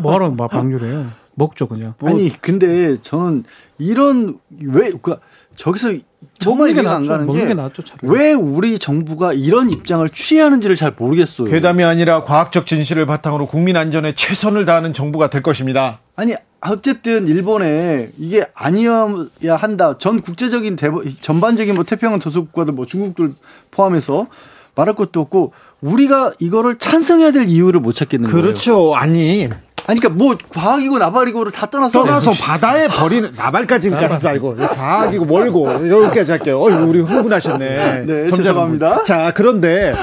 뭐하러 막 방류를 해요? 먹죠 그냥. 아니 근데 저는 이런 왜 그, 저기서 정말 이해가 안 낫죠. 가는 먹는 게게 낫죠, 차라리. 왜 우리 정부가 이런 입장을 취하는지를 잘 모르겠어요. 괴담이 아니라 과학적 진실을 바탕으로 국민 안전에 최선을 다하는 정부가 될 것입니다. 아니 어쨌든 일본에 이게 아니어야 한다. 전 국제적인 대보, 전반적인 뭐 태평양 도서국가들 뭐 중국들 포함해서 말할 것도 없고 우리가 이거를 찬성해야 될 이유를 못 찾겠는 거예요. 그렇죠. 아니 아니 그러니까 뭐 과학이고 나발이고를 다 떠나서 떠나서 바다에 버리는 나발까지는 하지 말고 과학이고 멀고 여기까지 할게요. 어, 우리 흥분하셨네. *laughs* 네, 점점. 죄송합니다. 자, 그런데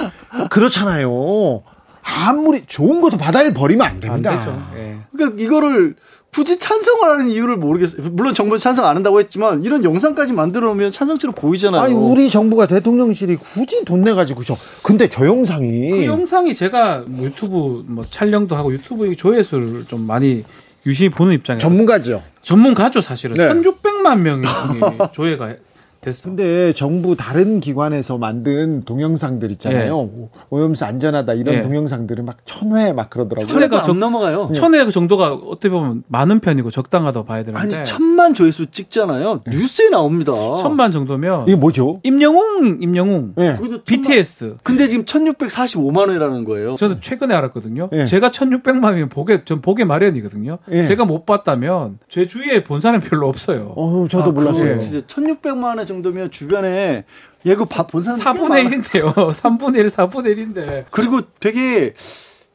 그렇잖아요. 아무리 좋은 것도 바다에 버리면 안안 됩니다. 되죠. 예. 그러니까 이거를 굳이 찬성을 하는 이유를 모르겠어요. 물론 정부는 찬성 안 한다고 했지만 이런 영상까지 만들어 놓으면 찬성처럼 보이잖아요. 아니 우리 정부가 대통령실이 굳이 돈 내 가지고 저 근데 저 영상이 그 영상이 제가 뭐 유튜브 뭐 촬영도 하고 유튜브 조회수를 좀 많이 유심히 보는 입장이에요. 전문가죠. 전문가죠 사실은. 네. 1,600만 명이 *laughs* 조회가 됐어. 근데 정부 다른 기관에서 만든 동영상들 있잖아요. 오염수 안전하다 이런 예. 동영상들은 막 천회 막 그러더라고요. 천회가 좀- 안 넘어가요. 천회 정도가 어떻게 보면 많은 편이고 적당하다고 봐야 되는데 아니 천만 조회수 찍잖아요. 뉴스에 나옵니다. 천만 정도면 이게 뭐죠? 임영웅 임영웅 예. BTS 근데 지금 1,645만 원이라는 거예요. 저는 최근에 알았거든요. 예. 제가 1600만이면 보게 전 보게 마련이거든요. 예. 제가 못 봤다면 제 주위에 본 사람 별로 없어요. 어, 저도 아, 몰랐어요. 진짜 1,600만 원 정도면 주변에 얘그 본 사람 꽤 4분의 많아. 1인데요. 3분의 *laughs* 1, 4분의 1인데. 그리고 되게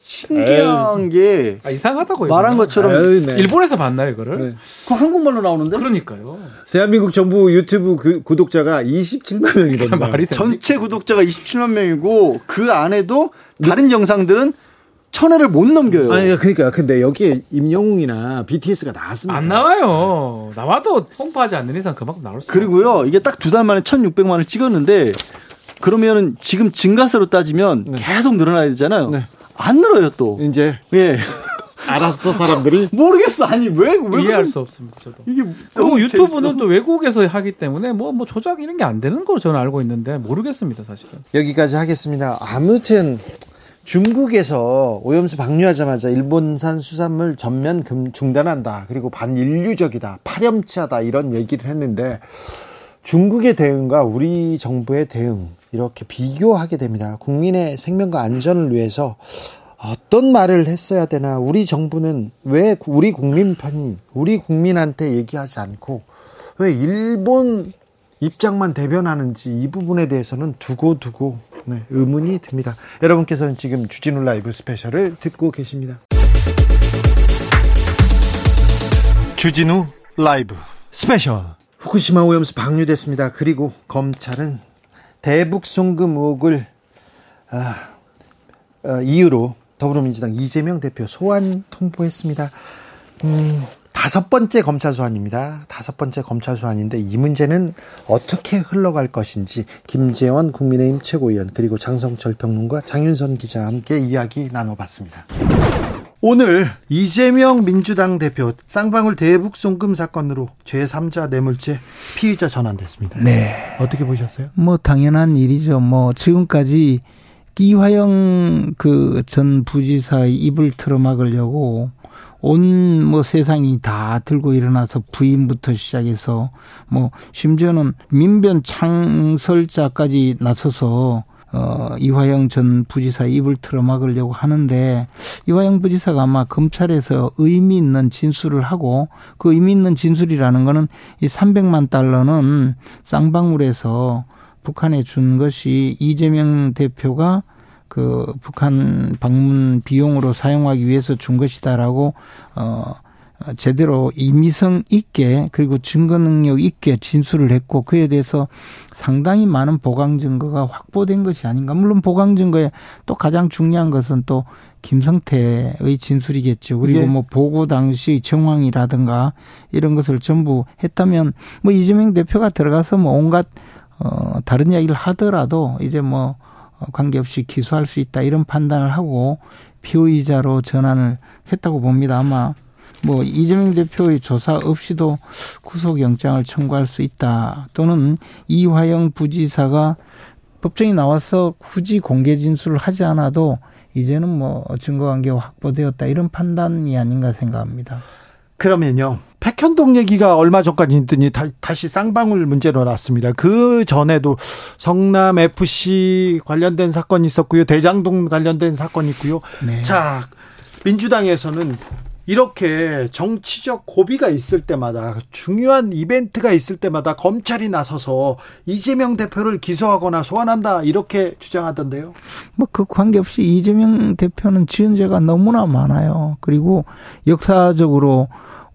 신기한 게 아, 이상하다고요. 말한. 것처럼 아유, 네. 일본에서 봤나요, 이거를? 네. 그 한국말로 나오는데 그러니까요. 대한민국 정부 유튜브 그 구독자가 27만 명이던데. 말이 됩니까? 전체 구독자가 27만 명이고 그 안에도 다른 영상들은 천회를 못 넘겨요. 아니 그러니까 근데 여기에 임영웅이나 BTS가 나왔습니다. 안 나와요. 나와도 홍보하지 않는 이상 그만큼 나올 수 그리고요, 이게 딱 두 달 만에 1,600만 원을 찍었는데 그러면은 지금 증가세로 따지면 계속 늘어나야 되잖아요. 네. 안 늘어요 또. 이제 예. 알았어 사람들이. *laughs* 모르겠어. 아니 왜 왜 이해할 그런- 수 없습니다. 저도. 이게 그리고 너무 유튜브는 재밌어. 또 외국에서 하기 때문에 뭐, 뭐 조작 이런 게 안 되는 걸로 저는 알고 있는데 모르겠습니다, 사실은. 여기까지 하겠습니다. 아무튼 중국에서 오염수 방류하자마자 일본산 수산물 전면 금 중단한다. 그리고 반인류적이다. 파렴치하다. 이런 얘기를 했는데 중국의 대응과 우리 정부의 대응 이렇게 비교하게 됩니다. 국민의 생명과 안전을 위해서 어떤 말을 했어야 되나? 우리 정부는 왜 우리 국민 편이 우리 국민한테 얘기하지 않고 왜 일본 입장만 대변하는지 이 부분에 대해서는 두고두고 네, 의문이 듭니다. 여러분께서는 지금 주진우 라이브 스페셜을 듣고 계십니다. 주진우 라이브 스페셜 후쿠시마 오염수 방류됐습니다. 그리고 검찰은 대북 송금 의혹을 아, 어, 이유로 더불어민주당 이재명 대표 소환 통보했습니다. 음, 다섯 번째 검찰 소환입니다. 다섯 번째 검찰 소환인데 이 문제는 어떻게 흘러갈 것인지 김재원 국민의힘 최고위원 그리고 장성철 평론가 장윤선 기자와 함께 이야기 나눠봤습니다. 오늘 이재명 민주당 대표 쌍방울 대북 송금 사건으로 제3자 뇌물죄 피의자 전환됐습니다. 네. 어떻게 보셨어요? 뭐 당연한 일이죠. 뭐 지금까지 이화영 그 전 부지사의 입을 틀어막으려고 온 뭐 세상이 다 들고 일어나서 부인부터 시작해서 뭐 심지어는 민변 창설자까지 나서서 어 이화영 전 부지사 입을 틀어막으려고 하는데 이화영 부지사가 아마 검찰에서 의미 있는 진술을 하고 그 의미 있는 진술이라는 거는 이 300만 달러는 쌍방울에서 북한에 준 것이 이재명 대표가 그 북한 방문 비용으로 사용하기 위해서 준 것이다라고 어 제대로 임의성 있게 그리고 증거 능력 있게 진술을 했고 그에 대해서 상당히 많은 보강 증거가 확보된 것이 아닌가. 물론 보강 증거에 또 가장 중요한 것은 또 김성태의 진술이겠죠. 그리고 예. 뭐 보고 당시 정황이라든가 이런 것을 전부 했다면 뭐 이재명 대표가 들어가서 뭐 온갖 어 다른 이야기를 하더라도 이제 뭐 어, 관계없이 기소할 수 있다 이런 판단을 하고 피의자로 전환을 했다고 봅니다. 아마 뭐 이재명 대표의 조사 없이도 구속영장을 청구할 수 있다. 또는 이화영 부지사가 법정에 나와서 굳이 공개 진술을 하지 않아도 이제는 뭐 증거관계가 확보되었다 이런 판단이 아닌가 생각합니다. 그러면요. 백현동 얘기가 얼마 전까지 있더니 다, 다시 쌍방울 문제로 났습니다. 그 전에도 성남 FC 관련된 사건이 있었고요. 대장동 관련된 사건이 있고요. 네. 자, 민주당에서는 이렇게 정치적 고비가 있을 때마다 중요한 이벤트가 있을 때마다 검찰이 나서서 이재명 대표를 기소하거나 소환한다 이렇게 주장하던데요. 뭐 그 관계없이 이재명 대표는 지은 죄가 너무나 많아요. 그리고 역사적으로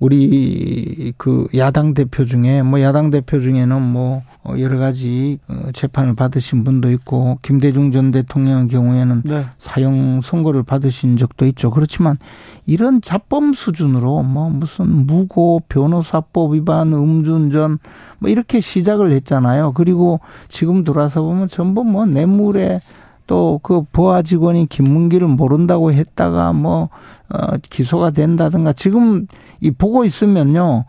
우리 그 야당 대표 중에 뭐 야당 대표 중에는 뭐 여러 가지 어, 재판을 받으신 분도 있고 김대중 전 대통령의 경우에는 네. 사형 선고를 받으신 적도 있죠. 그렇지만 이런 자범 수준으로 뭐 무슨 무고 변호사법 위반 음주운전 뭐 이렇게 시작을 했잖아요. 그리고 지금 돌아서 보면 전부 뭐 뇌물에 또 그 보아 직원이 김문기를 모른다고 했다가 뭐 어, 기소가 된다든가 지금 이 보고 있으면요.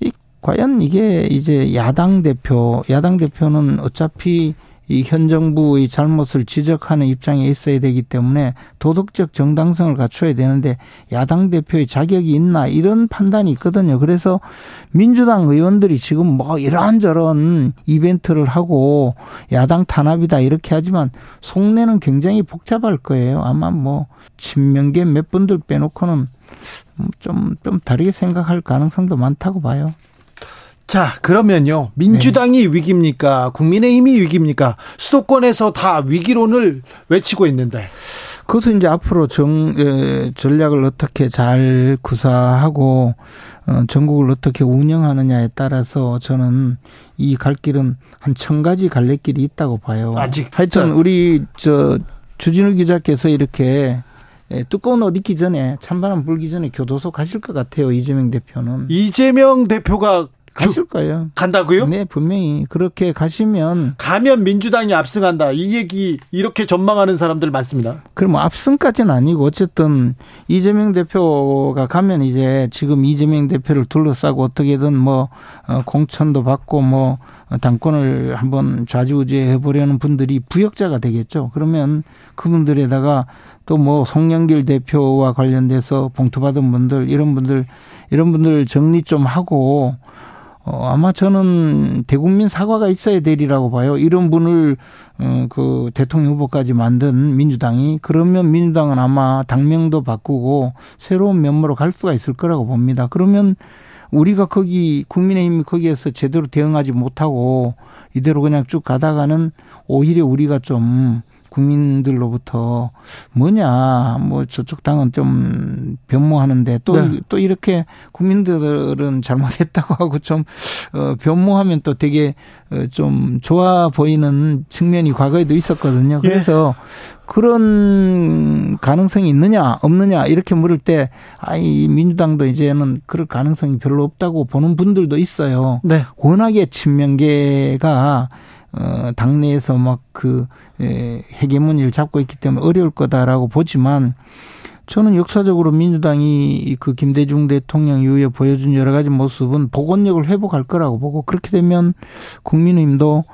이 과연 이게 이제 야당 대표, 야당 대표는 어차피 이 현 정부의 잘못을 지적하는 입장에 있어야 되기 때문에 도덕적 정당성을 갖춰야 되는데 야당 대표의 자격이 있나 이런 판단이 있거든요. 그래서 민주당 의원들이 지금 뭐 이런저런 이벤트를 하고 야당 탄압이다 이렇게 하지만 속내는 굉장히 복잡할 거예요. 아마 뭐 친명계 몇 분들 빼놓고는 좀, 좀 다르게 생각할 가능성도 많다고 봐요. 자, 그러면요. 민주당이 네. 위기입니까? 국민의힘이 위기입니까? 수도권에서 다 위기론을 외치고 있는데. 그것은 이제 앞으로 정, 에, 전략을 어떻게 잘 구사하고, 어, 전국을 어떻게 운영하느냐에 따라서 저는 이 갈 길은 한 천 가지 갈래길이 있다고 봐요. 아직. 하여튼 우리, 저, 주진우 기자께서 이렇게 예, 두꺼운 옷 입기 전에 찬바람 불기 전에 교도소 가실 것 같아요 이재명 대표는 이재명 대표가 가실 거예요. 간다고요? 네, 분명히 그렇게 가시면 가면 민주당이 압승한다. 이 얘기 이렇게 전망하는 사람들 많습니다. 그럼 뭐 압승까지는 아니고 어쨌든 이재명 대표가 가면 이제 지금 이재명 대표를 둘러싸고 어떻게든 뭐 어, 공천도 받고 뭐 당권을 한번 좌지우지해 보려는 분들이 부역자가 되겠죠. 그러면 그분들에다가 또 뭐 송영길 대표와 관련돼서 봉투 받은 분들 이런 분들 이런 분들 정리 좀 하고 어, 아마 저는 대국민 사과가 있어야 되리라고 봐요. 이런 분을, 어, 그 대통령 후보까지 만든 민주당이 그러면 민주당은 아마 당명도 바꾸고 새로운 면모로 갈 수가 있을 거라고 봅니다. 그러면 우리가 거기 국민의힘이 거기에서 제대로 대응하지 못하고 이대로 그냥 쭉 가다가는 오히려 우리가 좀 국민들로부터 뭐냐 뭐 저쪽 당은 좀 변모하는데 또또 네. 또 이렇게 국민들은 잘못했다고 *laughs* 하고 좀 어, 변모하면 또 되게 어, 좀 좋아 보이는 측면이 과거에도 있었거든요. 예. 그래서 예. 그런 가능성이 있느냐 없느냐 이렇게 물을 때 아이 민주당도 이제는 그럴 가능성이 별로 없다고 보는 분들도 있어요. 네. 워낙에 친명계가 어, 당내에서 막 그, 에, 헤게모니를 잡고 있기 때문에 어려울 거다라고 보지만 저는 역사적으로 민주당이 그 김대중 대통령 이후에 보여준 여러 가지 모습은 복원력을 회복할 거라고 보고 그렇게 되면 국민의힘도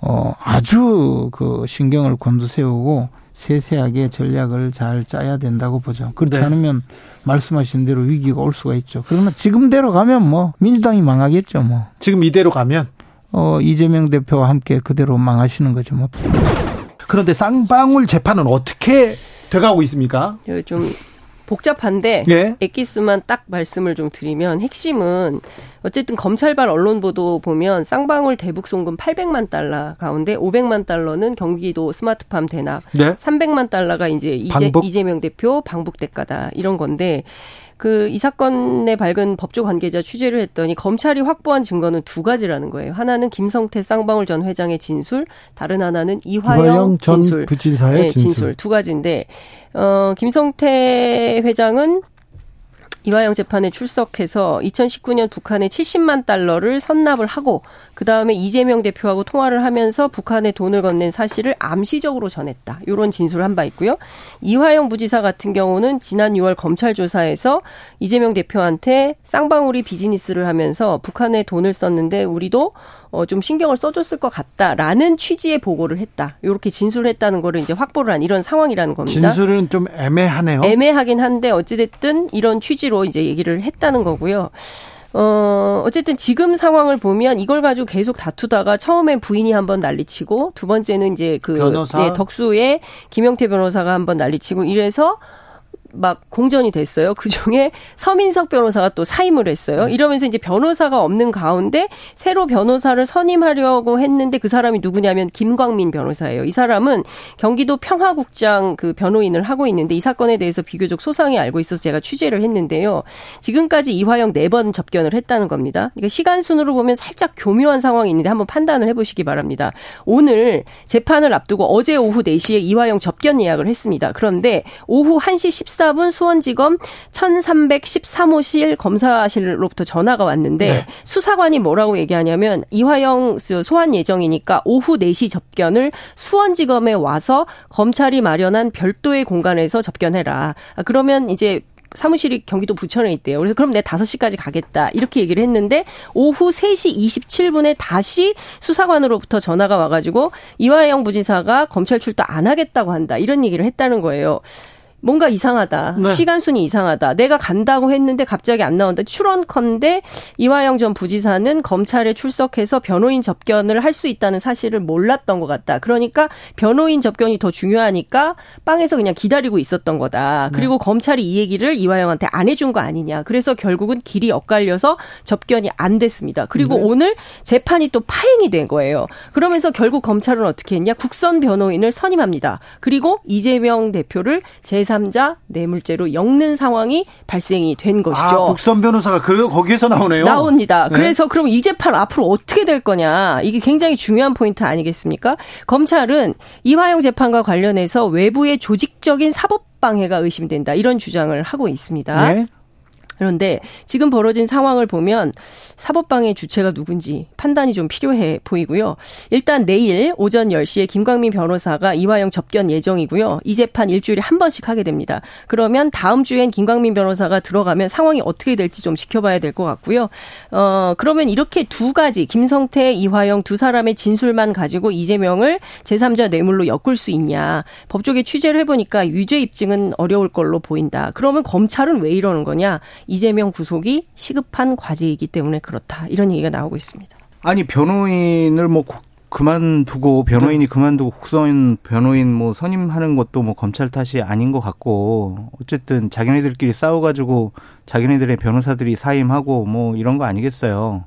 어, 아주 그 신경을 곤두세우고 세세하게 전략을 잘 짜야 된다고 보죠. 그렇지 네. 않으면 말씀하신 대로 위기가 올 수가 있죠. 그러나 지금대로 가면 뭐 민주당이 망하겠죠, 뭐. 지금 이대로 가면 어, 이재명 대표와 함께 그대로 망하시는 거죠. 뭐. 그런데 쌍방울 재판은 어떻게 돼가고 있습니까? 좀 복잡한데 예? 엑기스만 딱 말씀을 좀 드리면 핵심은 어쨌든 검찰발 언론 보도 보면 쌍방울 대북 송금 800만 달러 가운데 500만 달러는 경기도 스마트팜 대납, 네? 300만 달러가 이제 이재, 이재 명 대표 방북 대가다 이런 건데 그 이 사건에 밝은 법조 관계자 취재를 했더니 검찰이 확보한 증거는 두 가지라는 거예요. 하나는 김성태 쌍방울 전 회장의 진술, 다른 하나는 이화영, 이화영 전 진술. 부진사의 네, 진술. 진술. 두 가지인데 어 김성태 회장은 이화영 재판에 출석해서 2019년 북한에 70만 달러를 선납을 하고 그 다음에 이재명 대표하고 통화를 하면서 북한에 돈을 건넨 사실을 암시적으로 전했다. 이런 진술을 한 바 있고요. 이화영 부지사 같은 경우는 지난 6월 검찰 조사에서 이재명 대표한테 쌍방울이 비즈니스를 하면서 북한에 돈을 썼는데 우리도 어, 좀 신경을 써줬을 것 같다라는 취지의 보고를 했다. 이렇게 진술을 했다는 거를 이제 확보를 한 이런 상황이라는 겁니다. 진술은 좀 애매하네요. 애매하긴 한데 어찌됐든 이런 취지로 이제 얘기를 했다는 거고요. 어, 어쨌든 지금 상황을 보면 이걸 가지고 계속 다투다가 처음엔 부인이 한번 난리치고 두 번째는 이제 그 변호사? 네, 덕수의 김영태 변호사가 한번 난리치고 이래서 막 공전이 됐어요. 그 중에 서민석 변호사가 또 사임을 했어요. 네. 이러면서 이제 변호사가 없는 가운데 새로 변호사를 선임하려고 했는데 그 사람이 누구냐면 김광민 변호사예요. 이 사람은 경기도 평화국장 그 변호인을 하고 있는데 이 사건에 대해서 비교적 소상히 알고 있어서 제가 취재를 했는데요. 지금까지 이화영 네 번 접견을 했다는 겁니다. 그러니까 시간 순으로 보면 살짝 교묘한 상황이 있는데 한번 판단을 해보시기 바랍니다. 오늘 재판을 앞두고 어제 오후 4시에 이화영 접견 예약을 했습니다. 그런데 오후 1시 14 수사분 수원지검 1313호실 검사실로부터 전화가 왔는데 네. 수사관이 뭐라고 얘기하냐면 이화영 소환 예정이니까 오후 4시 접견을 수원지검에 와서 검찰이 마련한 별도의 공간에서 접견해라. 아, 그러면 이제 사무실이 경기도 부천에 있대요. 그래서 그럼 내가 5시까지 가겠다. 이렇게 얘기를 했는데 오후 3시 27분에 다시 수사관으로부터 전화가 와가지고 이화영 부지사가 검찰 출두 안 하겠다고 한다. 이런 얘기를 했다는 거예요. 뭔가 이상하다. 네. 시간 순이 이상하다. 내가 간다고 했는데 갑자기 안 나온다. 출원컨대 이화영 전 부지사는 검찰에 출석해서 변호인 접견을 할 수 있다는 사실을 몰랐던 것 같다. 그러니까 변호인 접견이 더 중요하니까 빵에서 그냥 기다리고 있었던 거다. 그리고 검찰이 이 얘기를 이화영한테 안 해준 거 아니냐. 그래서 결국은 길이 엇갈려서 접견이 안 됐습니다. 그리고 오늘 재판이 또 파행이 된 거예요. 그러면서 결국 검찰은 어떻게 했냐? 국선 변호인을 선임합니다. 그리고 이재명 대표를 제3자 뇌물죄로 엮는 상황이 발생이 된 것이죠. 아, 국선 변호사가 그 거기에서 나오네요. 나옵니다. 네. 그래서 그럼 이 재판 앞으로 어떻게 될 거냐. 이게 굉장히 중요한 포인트 아니겠습니까? 검찰은 이화영 재판과 관련해서 외부의 조직적인 사법 방해가 의심된다. 이런 주장을 하고 있습니다. 네. 그런데 지금 벌어진 상황을 보면 사법방해 주체가 누군지 판단이 좀 필요해 보이고요. 일단 내일 오전 10시에 김광민 변호사가 이화영 접견 예정이고요. 이 재판 일주일에 한 번씩 하게 됩니다. 그러면 다음 주엔 김광민 변호사가 들어가면 상황이 어떻게 될지 좀 지켜봐야 될 것 같고요. 어, 그러면 이렇게 두 가지 김성태, 이화영 두 사람의 진술만 가지고 이재명을 제3자 뇌물로 엮을 수 있냐. 법조계 취재를 해보니까 유죄 입증은 어려울 걸로 보인다. 그러면 검찰은 왜 이러는 거냐. 이재명 구속이 시급한 과제이기 때문에 그렇다. 이런 얘기가 나오고 있습니다. 아니 변호인을 뭐 고- 그만두고 변호인이 그만두고 국선 변호인 뭐 선임하는 것도 뭐 검찰 탓이 아닌 것 같고 어쨌든 자기네들끼리 싸워가지고 자기네들의 변호사들이 사임하고 뭐 이런 거 아니겠어요.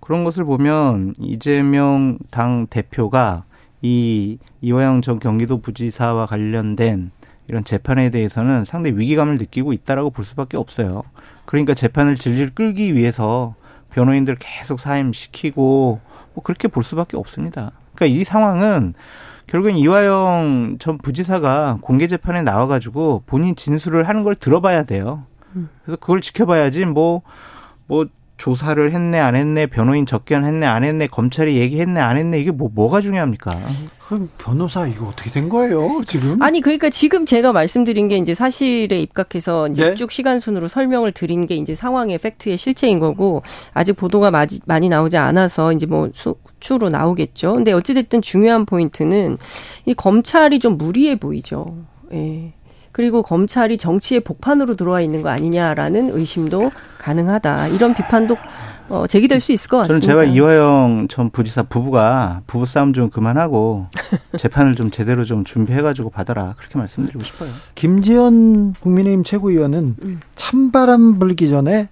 그런 것을 보면 이재명 당 대표가 이 이화영 전 경기도 부지사와 관련된 이런 재판에 대해서는 상당히 위기감을 느끼고 있다라고 볼 수밖에 없어요. 그러니까 재판을 질질 끌기 위해서 변호인들 계속 사임시키고 뭐 그렇게 볼 수밖에 없습니다. 그러니까 이 상황은 결국엔 이화영 전 부지사가 공개 재판에 나와 가지고 본인 진술을 하는 걸 들어봐야 돼요. 그래서 그걸 지켜봐야지 뭐뭐 조사를 했네 안 했네 변호인 접견했네 안 했네 검찰이 얘기했네 안 했네 이게 뭐 뭐가 중요합니까? 그럼 변호사 이거 어떻게 된 거예요, 지금? 아니 그러니까 지금 제가 말씀드린 게 이제 사실에 입각해서 이제 네. 쭉 시간 순으로 설명을 드린 게 이제 상황의 팩트의 실체인 거고 아직 보도가 마지- 많이 나오지 않아서 이제 뭐 수치로 나오겠죠. 근데 어찌 됐든 중요한 포인트는 이 검찰이 좀 무리해 보이죠. 예. 그리고 검찰이 정치의 복판으로 들어와 있는 거 아니냐라는 의심도 가능하다. 이런 비판도 어, 제기될 수 있을 것 저는 같습니다. 제가 이화영 전 부지사 부부가 부부 싸움 좀 그만하고 *laughs* 재판을 좀 제대로 좀 준비해가지고 받아라 그렇게 말씀드리고 싶어요. 김지현 국민의힘 최고위원은 음. 찬바람 불기 전에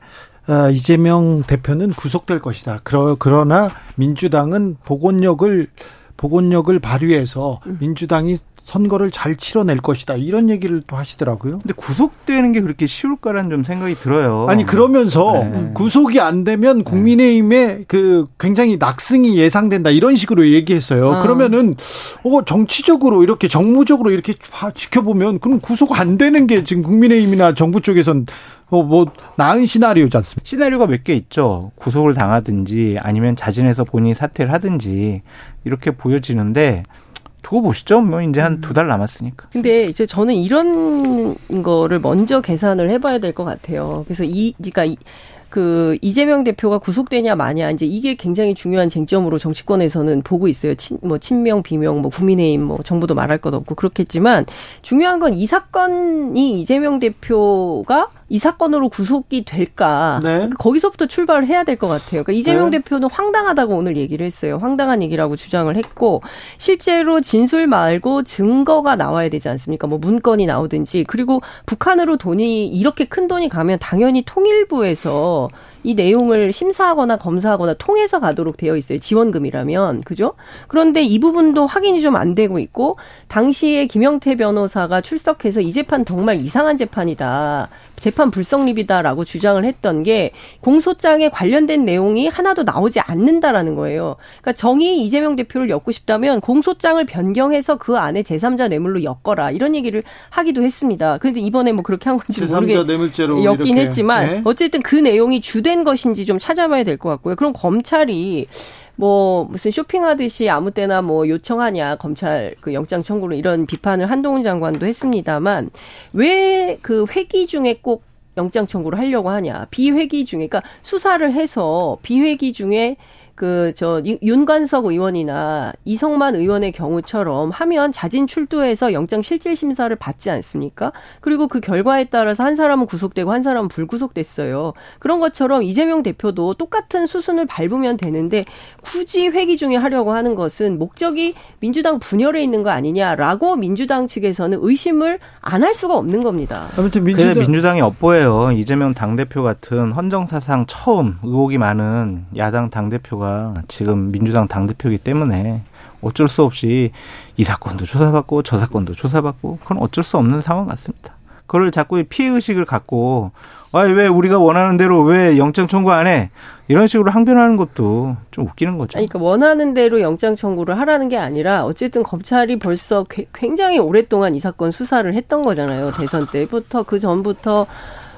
어, 이재명 대표는 구속될 것이다. 그러, 그러나 민주당은 복원력을 복원력을 발휘해서 음. 민주당이 선거를 잘 치러낼 것이다. 이런 얘기를 또 하시더라고요. 근데 구속되는 게 그렇게 쉬울까라는 좀 생각이 들어요. 아니 그러면서 네. 구속이 안 되면 국민의힘의 그 굉장히 낙승이 예상된다 이런 식으로 얘기했어요. 아. 그러면은 어 정치적으로 이렇게 정무적으로 이렇게 봐- 지켜보면 그럼 구속 안 되는 게 지금 국민의힘이나 정부 쪽에선 어뭐 나은 시나리오지 않습니까? 시나리오가 몇 개 있죠. 구속을 당하든지 아니면 자진해서 본인이 사퇴를 하든지 이렇게 보여지는데 두고 보시죠. 뭐 이제 한 두 달 남았으니까. 근데 이제 저는 이런 거를 먼저 계산을 해봐야 될 것 같아요. 그래서 이, 그러니까 이, 그 이재명 대표가 구속되냐 마냐 이제 이게 굉장히 중요한 쟁점으로 정치권에서는 보고 있어요. 친, 뭐 친명 비명 뭐 국민의힘 뭐 정부도 말할 것 없고 그렇겠지만 중요한 건 이 사건이 이재명 대표가 이 사건으로 구속이 될까 네. 그러니까 거기서부터 출발을 해야 될 것 같아요. 그러니까 이재명 네. 대표는 황당하다고 오늘 얘기를 했어요. 황당한 얘기라고 주장을 했고 실제로 진술 말고 증거가 나와야 되지 않습니까? 뭐 문건이 나오든지 그리고 북한으로 돈이 이렇게 큰 돈이 가면 당연히 통일부에서 이 내용을 심사하거나 검사하거나 통해서 가도록 되어 있어요. 지원금이라면. 그죠? 그런데 이 부분도 확인이 좀 안 되고 있고 당시에 김영태 변호사가 출석해서 이 재판 정말 이상한 재판이다. 재판 불성립이다라고 주장을 했던 게 공소장에 관련된 내용이 하나도 나오지 않는다라는 거예요. 그러니까 정의 이재명 대표를 엮고 싶다면 공소장을 변경해서 그 안에 제3자 뇌물로 엮어라 이런 얘기를 하기도 했습니다. 그런데 이번에 뭐 그렇게 한 건지 모르겠 제3자 뇌물죄로 엮긴. 했지만 네. 어쨌든 그 내용이 주된 것인지 좀 찾아봐야 될 것 같고요. 그럼 검찰이 뭐 무슨 쇼핑하듯이 아무 때나 뭐 요청하냐 검찰 그 영장 청구를 이런 비판을 한동훈 장관도 했습니다만 왜 그 회기 중에 꼭 영장 청구를 하려고 하냐. 비회기 중에 그러니까 수사를 해서 비회기 중에 그 저 윤관석 의원이나 이성만 의원의 경우처럼 하면 자진 출두해서 영장 실질 심사를 받지 않습니까? 그리고 그 결과에 따라서 한 사람은 구속되고 한 사람은 불구속됐어요. 그런 것처럼 이재명 대표도 똑같은 수순을 밟으면 되는데 굳이 회기 중에 하려고 하는 것은 목적이 민주당 분열에 있는 거 아니냐라고 민주당 측에서는 의심을 안 할 수가 없는 겁니다. 아무튼 민주당 민주당이 업보예요. 이재명 당 대표 같은 헌정사상 처음 의혹이 많은 야당 당 대표가 대표가 지금 민주당 당 대표이기 때문에 어쩔 수 없이 이 사건도 조사받고 저 사건도 조사받고 그건 어쩔 수 없는 상황 같습니다. 그걸 자꾸 피해 의식을 갖고 아왜 우리가 원하는 대로 왜 영장 청구 안 해? 이런 식으로 항변하는 것도 좀 웃기는 거죠. 아니, 그러니까 원하는 대로 영장 청구를 하라는 게 아니라 어쨌든 검찰이 벌써 굉장히 오랫동안 이 사건 수사를 했던 거잖아요. 대선 때부터 그 전부터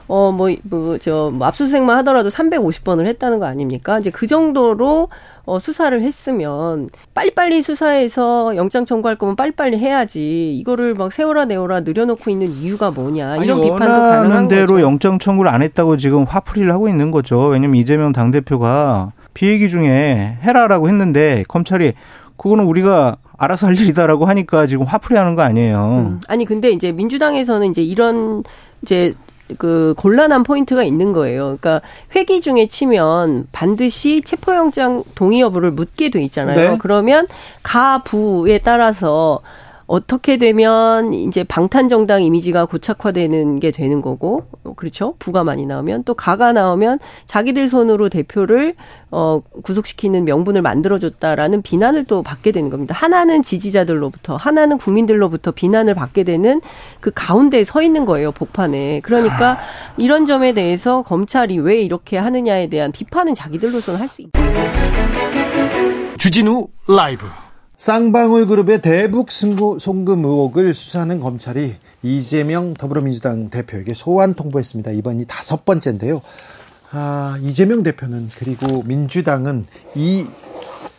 어, 뭐, 뭐, 저, 뭐 압수수색만 하더라도 350번을 했다는 거 아닙니까? 이제 그 정도로 어, 수사를 했으면 빨리빨리 수사해서 영장 청구할 거면 빨리빨리 해야지. 이거를 막 세월아 내월아 늘여놓고 있는 이유가 뭐냐. 이런 아니, 비판도 가능한 대로 거죠. 영장 청구를 안 했다고 지금 화풀이를 하고 있는 거죠. 왜냐면 이재명 당 대표가 비얘기 중에 해라라고 했는데 검찰이 그거는 우리가 알아서 할 일이다라고 하니까 지금 화풀이 하는 거 아니에요. 음. 아니 근데 이제 민주당에서는 이제 이런 이제 그 곤란한 포인트가 있는 거예요. 그러니까 회기 중에 치면 반드시 체포영장 동의 여부를 묻게 돼 있잖아요. 네. 그러면 가부에 따라서 어떻게 되면 이제 방탄 정당 이미지가 고착화되는 게 되는 거고 그렇죠? 부가 많이 나오면 또 가가 나오면 자기들 손으로 대표를 어 구속시키는 명분을 만들어줬다라는 비난을 또 받게 되는 겁니다. 하나는 지지자들로부터 하나는 국민들로부터 비난을 받게 되는 그 가운데에 서 있는 거예요 복판에. 그러니까 이런 점에 대해서 검찰이 왜 이렇게 하느냐에 대한 비판은 자기들로서는 할 수 있다. 주진우 라이브 쌍방울 그룹의 대북 승부 송금 의혹을 수사하는 검찰이 이재명 더불어민주당 대표에게 소환 통보했습니다. 이번이 다섯 번째인데요. 아, 이재명 대표는 그리고 민주당은 이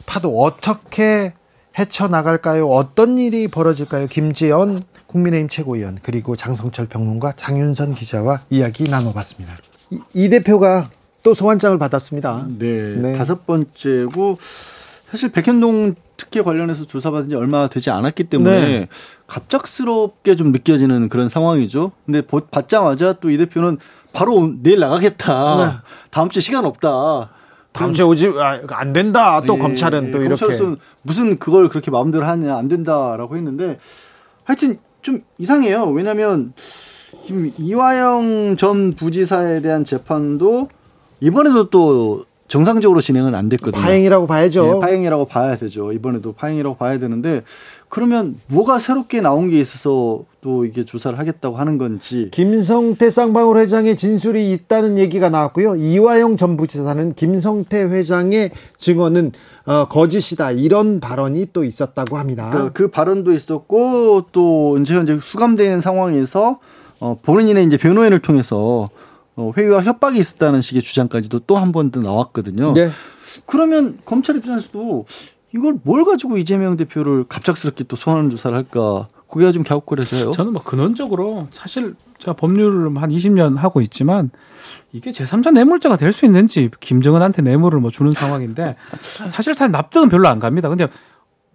파도 어떻게 헤쳐나갈까요? 어떤 일이 벌어질까요? 김재현 국민의힘 최고위원 그리고 장성철 평론가 장윤선 기자와 이야기 나눠봤습니다. 이, 이 대표가 또 소환장을 받았습니다. 네, 네. 다섯 번째고 사실 백현동 특혜 관련해서 조사받은 지 얼마 되지 않았기 때문에 네. 갑작스럽게 좀 느껴지는 그런 상황이죠. 근데 받자마자 또 이 대표는 바로 내일 나가겠다. 네. 다음 주에 시간 없다. 다음 주에 오지 아, 안 된다. 또 예, 검찰은 또 이렇게 무슨 그걸 그렇게 마음대로 하냐 안 된다라고 했는데 하여튼 좀 이상해요. 왜냐하면 지금 이화영 전 부지사에 대한 재판도 이번에도 또 정상적으로 진행은 안 됐거든요. 파행이라고 봐야죠. 네, 파행이라고 봐야 되죠. 이번에도 파행이라고 봐야 되는데 그러면 뭐가 새롭게 나온 게 있어서 또 이게 조사를 하겠다고 하는 건지. 김성태 쌍방울 회장의 진술이 있다는 얘기가 나왔고요. 이화영 전 부지사는 김성태 회장의 증언은 어, 거짓이다 이런 발언이 또 있었다고 합니다. 그, 그 발언도 있었고 또 이제 현재 수감되는 상황에서 어, 본인의 이제 변호인을 통해서 어, 회의와 협박이 있었다는 식의 주장까지도 또 한 번 더 나왔거든요. 네. 그러면 검찰 입장에서도 이걸 뭘 가지고 이재명 대표를 갑작스럽게 또 소환 조사를 할까? 그게 좀 갸웃거려져요. 저는 뭐 근원적으로 사실 제가 법률을 한 20년 하고 있지만 이게 제3자 뇌물자가 될 수 있는지 김정은한테 뇌물을 뭐 주는 상황인데 사실 사실 납득은 별로 안 갑니다. 근데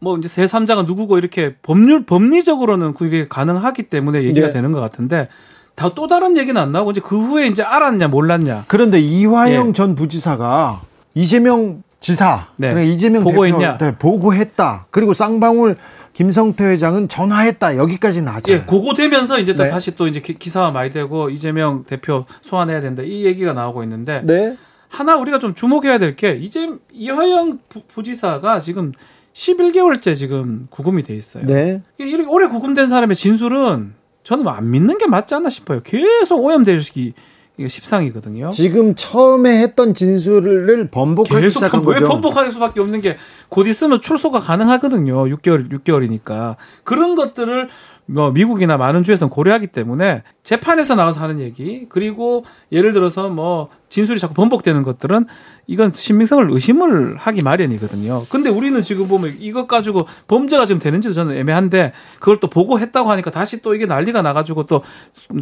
뭐 이제 제3자가 누구고 이렇게 법률 법리적으로는 그게 가능하기 때문에 얘기가 네. 되는 것 같은데 다 또 다른 얘기는 안 나오고 이제 그 후에 이제 알았냐 몰랐냐. 그런데 이화영 예. 전 부지사가 이재명 지사, 네. 그러니까 이재명 보고했냐? 대표 네, 보고했다. 그리고 쌍방울 김성태 회장은 전화했다. 여기까지 나죠. 예, 고고되면서 이제 또 네. 다시 또 이제 기사가 많이 되고 이재명 대표 소환해야 된다. 이 얘기가 나오고 있는데 네. 하나 우리가 좀 주목해야 될 게 이제 이화영 부, 지사가 지금 11개월째 지금 구금이 돼 있어요. 네. 이렇게 오래 구금된 사람의 진술은 저는 안 믿는 게 맞지 않나 싶어요. 계속 오염되기 이게 십상이거든요. 지금 처음에 했던 진술을 번복하기 시작한 거죠. 왜 번복할 수밖에 없는 게 곧 있으면 출소가 가능하거든요. 6개월 6개월이니까 그런 것들을 뭐 미국이나 많은 주에서는 고려하기 때문에 재판에서 나와서 하는 얘기 그리고 예를 들어서 뭐 진술이 자꾸 번복되는 것들은 이건 신빙성을 의심을 하기 마련이거든요. 근데 우리는 지금 보면 이것 가지고 범죄가 지금 되는지도 저는 애매한데 그걸 또 보고했다고 하니까 다시 또 이게 난리가 나가지고 또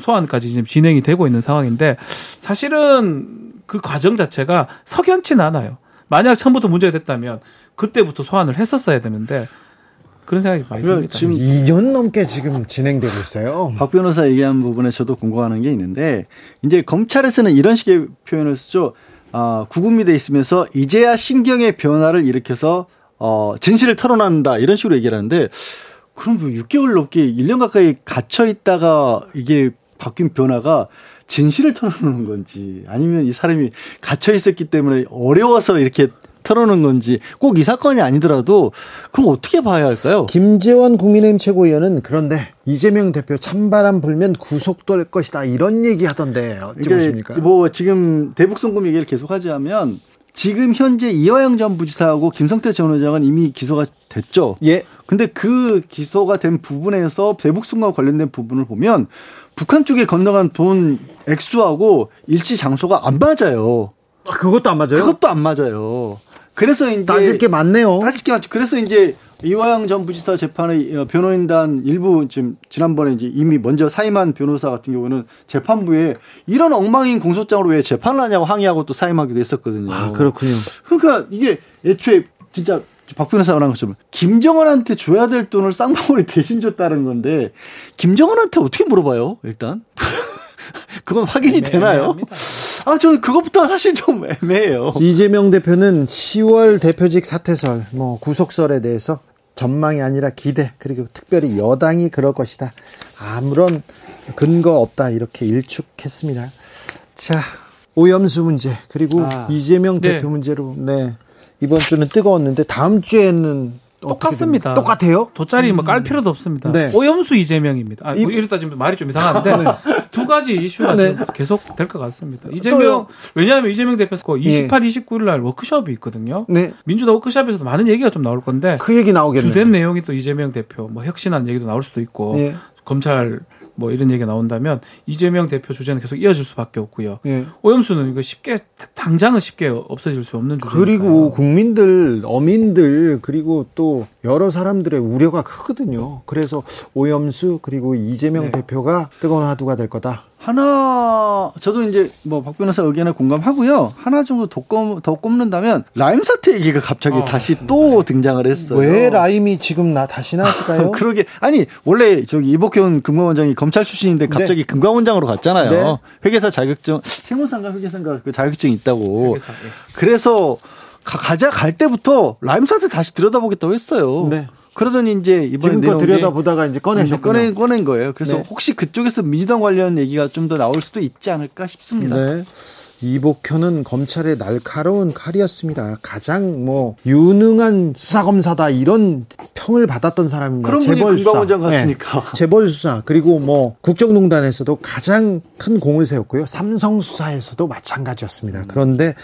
소환까지 지금 진행이 되고 있는 상황인데 사실은 그 과정 자체가 석연치는 않아요. 만약 처음부터 문제가 됐다면 그때부터 소환을 했었어야 되는데 그런 생각이 많이 듭니다. 지금 2년 넘게 지금 진행되고 있어요. *laughs* 박 변호사 얘기한 부분에 저도 궁금한 게 있는데 이제 검찰에서는 이런 식의 표현을 쓰죠. 아, 구금이 돼 있으면서 이제야 신경의 변화를 일으켜서 어, 진실을 털어낸다. 이런 식으로 얘기를 하는데 그럼 뭐 6개월 넘게 1년 가까이 갇혀 있다가 이게 바뀐 변화가 진실을 털어놓는 건지 아니면 이 사람이 갇혀 있었기 때문에 어려워서 이렇게 털어놓은 건지 꼭 이 사건이 아니더라도 그럼 어떻게 봐야 할까요? 김재원 국민의힘 최고위원은 그런데 이재명 대표 찬바람 불면 구속될 것이다 이런 얘기 하던데 어찌 보십니까? 뭐 지금 대북 송금 얘기를 계속하자면 지금 현재 이화영 전 부지사하고 김성태 전 의장은 이미 기소가 됐죠. 예. 근데 그 기소가 된 부분에서 대북 송금과 관련된 부분을 보면 북한 쪽에 건너간 돈 액수하고 일치 장소가 안 맞아요. 아, 그것도 안 맞아요? 그것도 안 맞아요. 그래서 이제 따질 게 많네요. 따질 게 많죠. 그래서 이제 이화영 전 부지사 재판의 변호인단 일부 지금 지난번에 이제 이미 먼저 사임한 변호사 같은 경우는 재판부에 이런 엉망인 공소장으로 왜 재판을 하냐고 항의하고 또 사임하기도 했었거든요. 아, 그렇군요. 그러니까 이게 애초에 진짜 박 변호사가 말한 것처럼 김정은한테 줘야 될 돈을 쌍방울이 *laughs* 대신 줬다는 건데 김정은한테 어떻게 물어봐요? 일단 *laughs* 그건 확인이 애매, 되나요? 애매합니다. 아 저는 그것부터 사실 좀 *laughs* 애매해요. 이재명 대표는 10월 대표직 사퇴설, 뭐 구속설에 대해서 전망이 아니라 기대, 그리고 특별히 여당이 그럴 것이다. 아무런 근거 없다 이렇게 일축했습니다. 자, 오염수 문제 그리고 아. 이재명 네. 대표 문제로 네 이번 주는 뜨거웠는데 다음 주에는 똑같습니다. 똑같아요? 돗자리 뭐깔 필요도 없습니다. 네. 오염수 이재명입니다. 아, 이- 뭐 이랬다 지금 말이 좀 이상한데 두 가지 이슈가 네. 계속 될 것 같습니다. 또요? 이재명 왜냐하면 이재명 대표가 예. 28, 29일 날 워크숍이 있거든요. 네, 민주당 워크숍에서도 많은 얘기가 좀 나올 건데 그 얘기 나오겠네요. 주된 내용이 또 이재명 대표 뭐 혁신한 얘기도 나올 수도 있고 예, 검찰 뭐 이런 얘기가 나온다면 이재명 대표 주제는 계속 이어질 수밖에 없고요. 예. 오염수는 이거 쉽게 당장은 쉽게 없어질 수 없는 주제니까요. 그리고 국민들, 어민들, 그리고 또 여러 사람들의 우려가 크거든요. 그래서 오염수, 그리고 이재명 네. 대표가 뜨거운 화두가 될 거다. 하나 저도 이제 뭐 박 변호사 의견에 공감하고요. 하나 정도 더, 꼽, 더 꼽는다면 라임 사태 얘기가 갑자기 어, 다시 또 등장을 했어요. 왜 라임이 지금 나 다시 나왔을까요? *laughs* 그러게 아니 원래 저기 이복현 금감원장이 검찰 출신인데 갑자기 금감원장으로 갔잖아요. 네. 회계사 자격증 세무사인가 회계사인가 그 자격증이 있다고. 회계사, 예. 그래서 가, 가자 갈 때부터 라임 사태 다시 들여다보겠다고 했어요. 네. 그러더니 이제 이번에 지금껏 들여다보다가 이제 꺼내셨군요. 꺼낸, 꺼낸 거예요. 그래서 네. 혹시 그쪽에서 민주당 관련 얘기가 좀 더 나올 수도 있지 않을까 싶습니다. 네. 이복현은 검찰의 날카로운 칼이었습니다. 가장 뭐 유능한 수사 검사다 이런 평을 받았던 사람입니다. 그런 분이 재벌 수사. 금감원장 갔으니까. 네. 재벌 수사 그리고 뭐 국정농단에서도 가장 큰 공을 세웠고요. 삼성 수사에서도 마찬가지였습니다. 그런데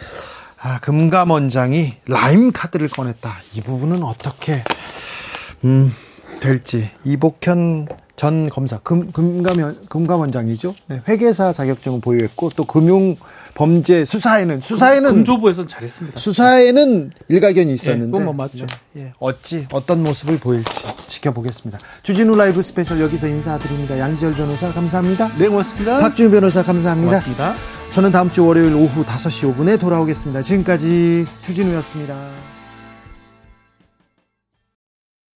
아, 금감원장이 라임 카드를 꺼냈다. 이 부분은 어떻게 음, 될지 이복현 전 검사 금, 금감원, 금감원장이죠. 네, 회계사 자격증을 보유했고 또 금융 범죄 수사에는 수사에는 금조부에서는 잘했습니다. 수사에는 일가견이 있었는데 예, 뭐 맞죠. 네, 예, 어찌 어떤 모습을 보일지 지켜보겠습니다. 주진우 라이브 스페셜 여기서 인사드립니다. 양지열 변호사 감사합니다. 네, 고맙습니다. 박준우 변호사 감사합니다. 고맙습니다. 저는 다음 주 월요일 오후 5시 5분에 돌아오겠습니다. 지금까지 주진우였습니다.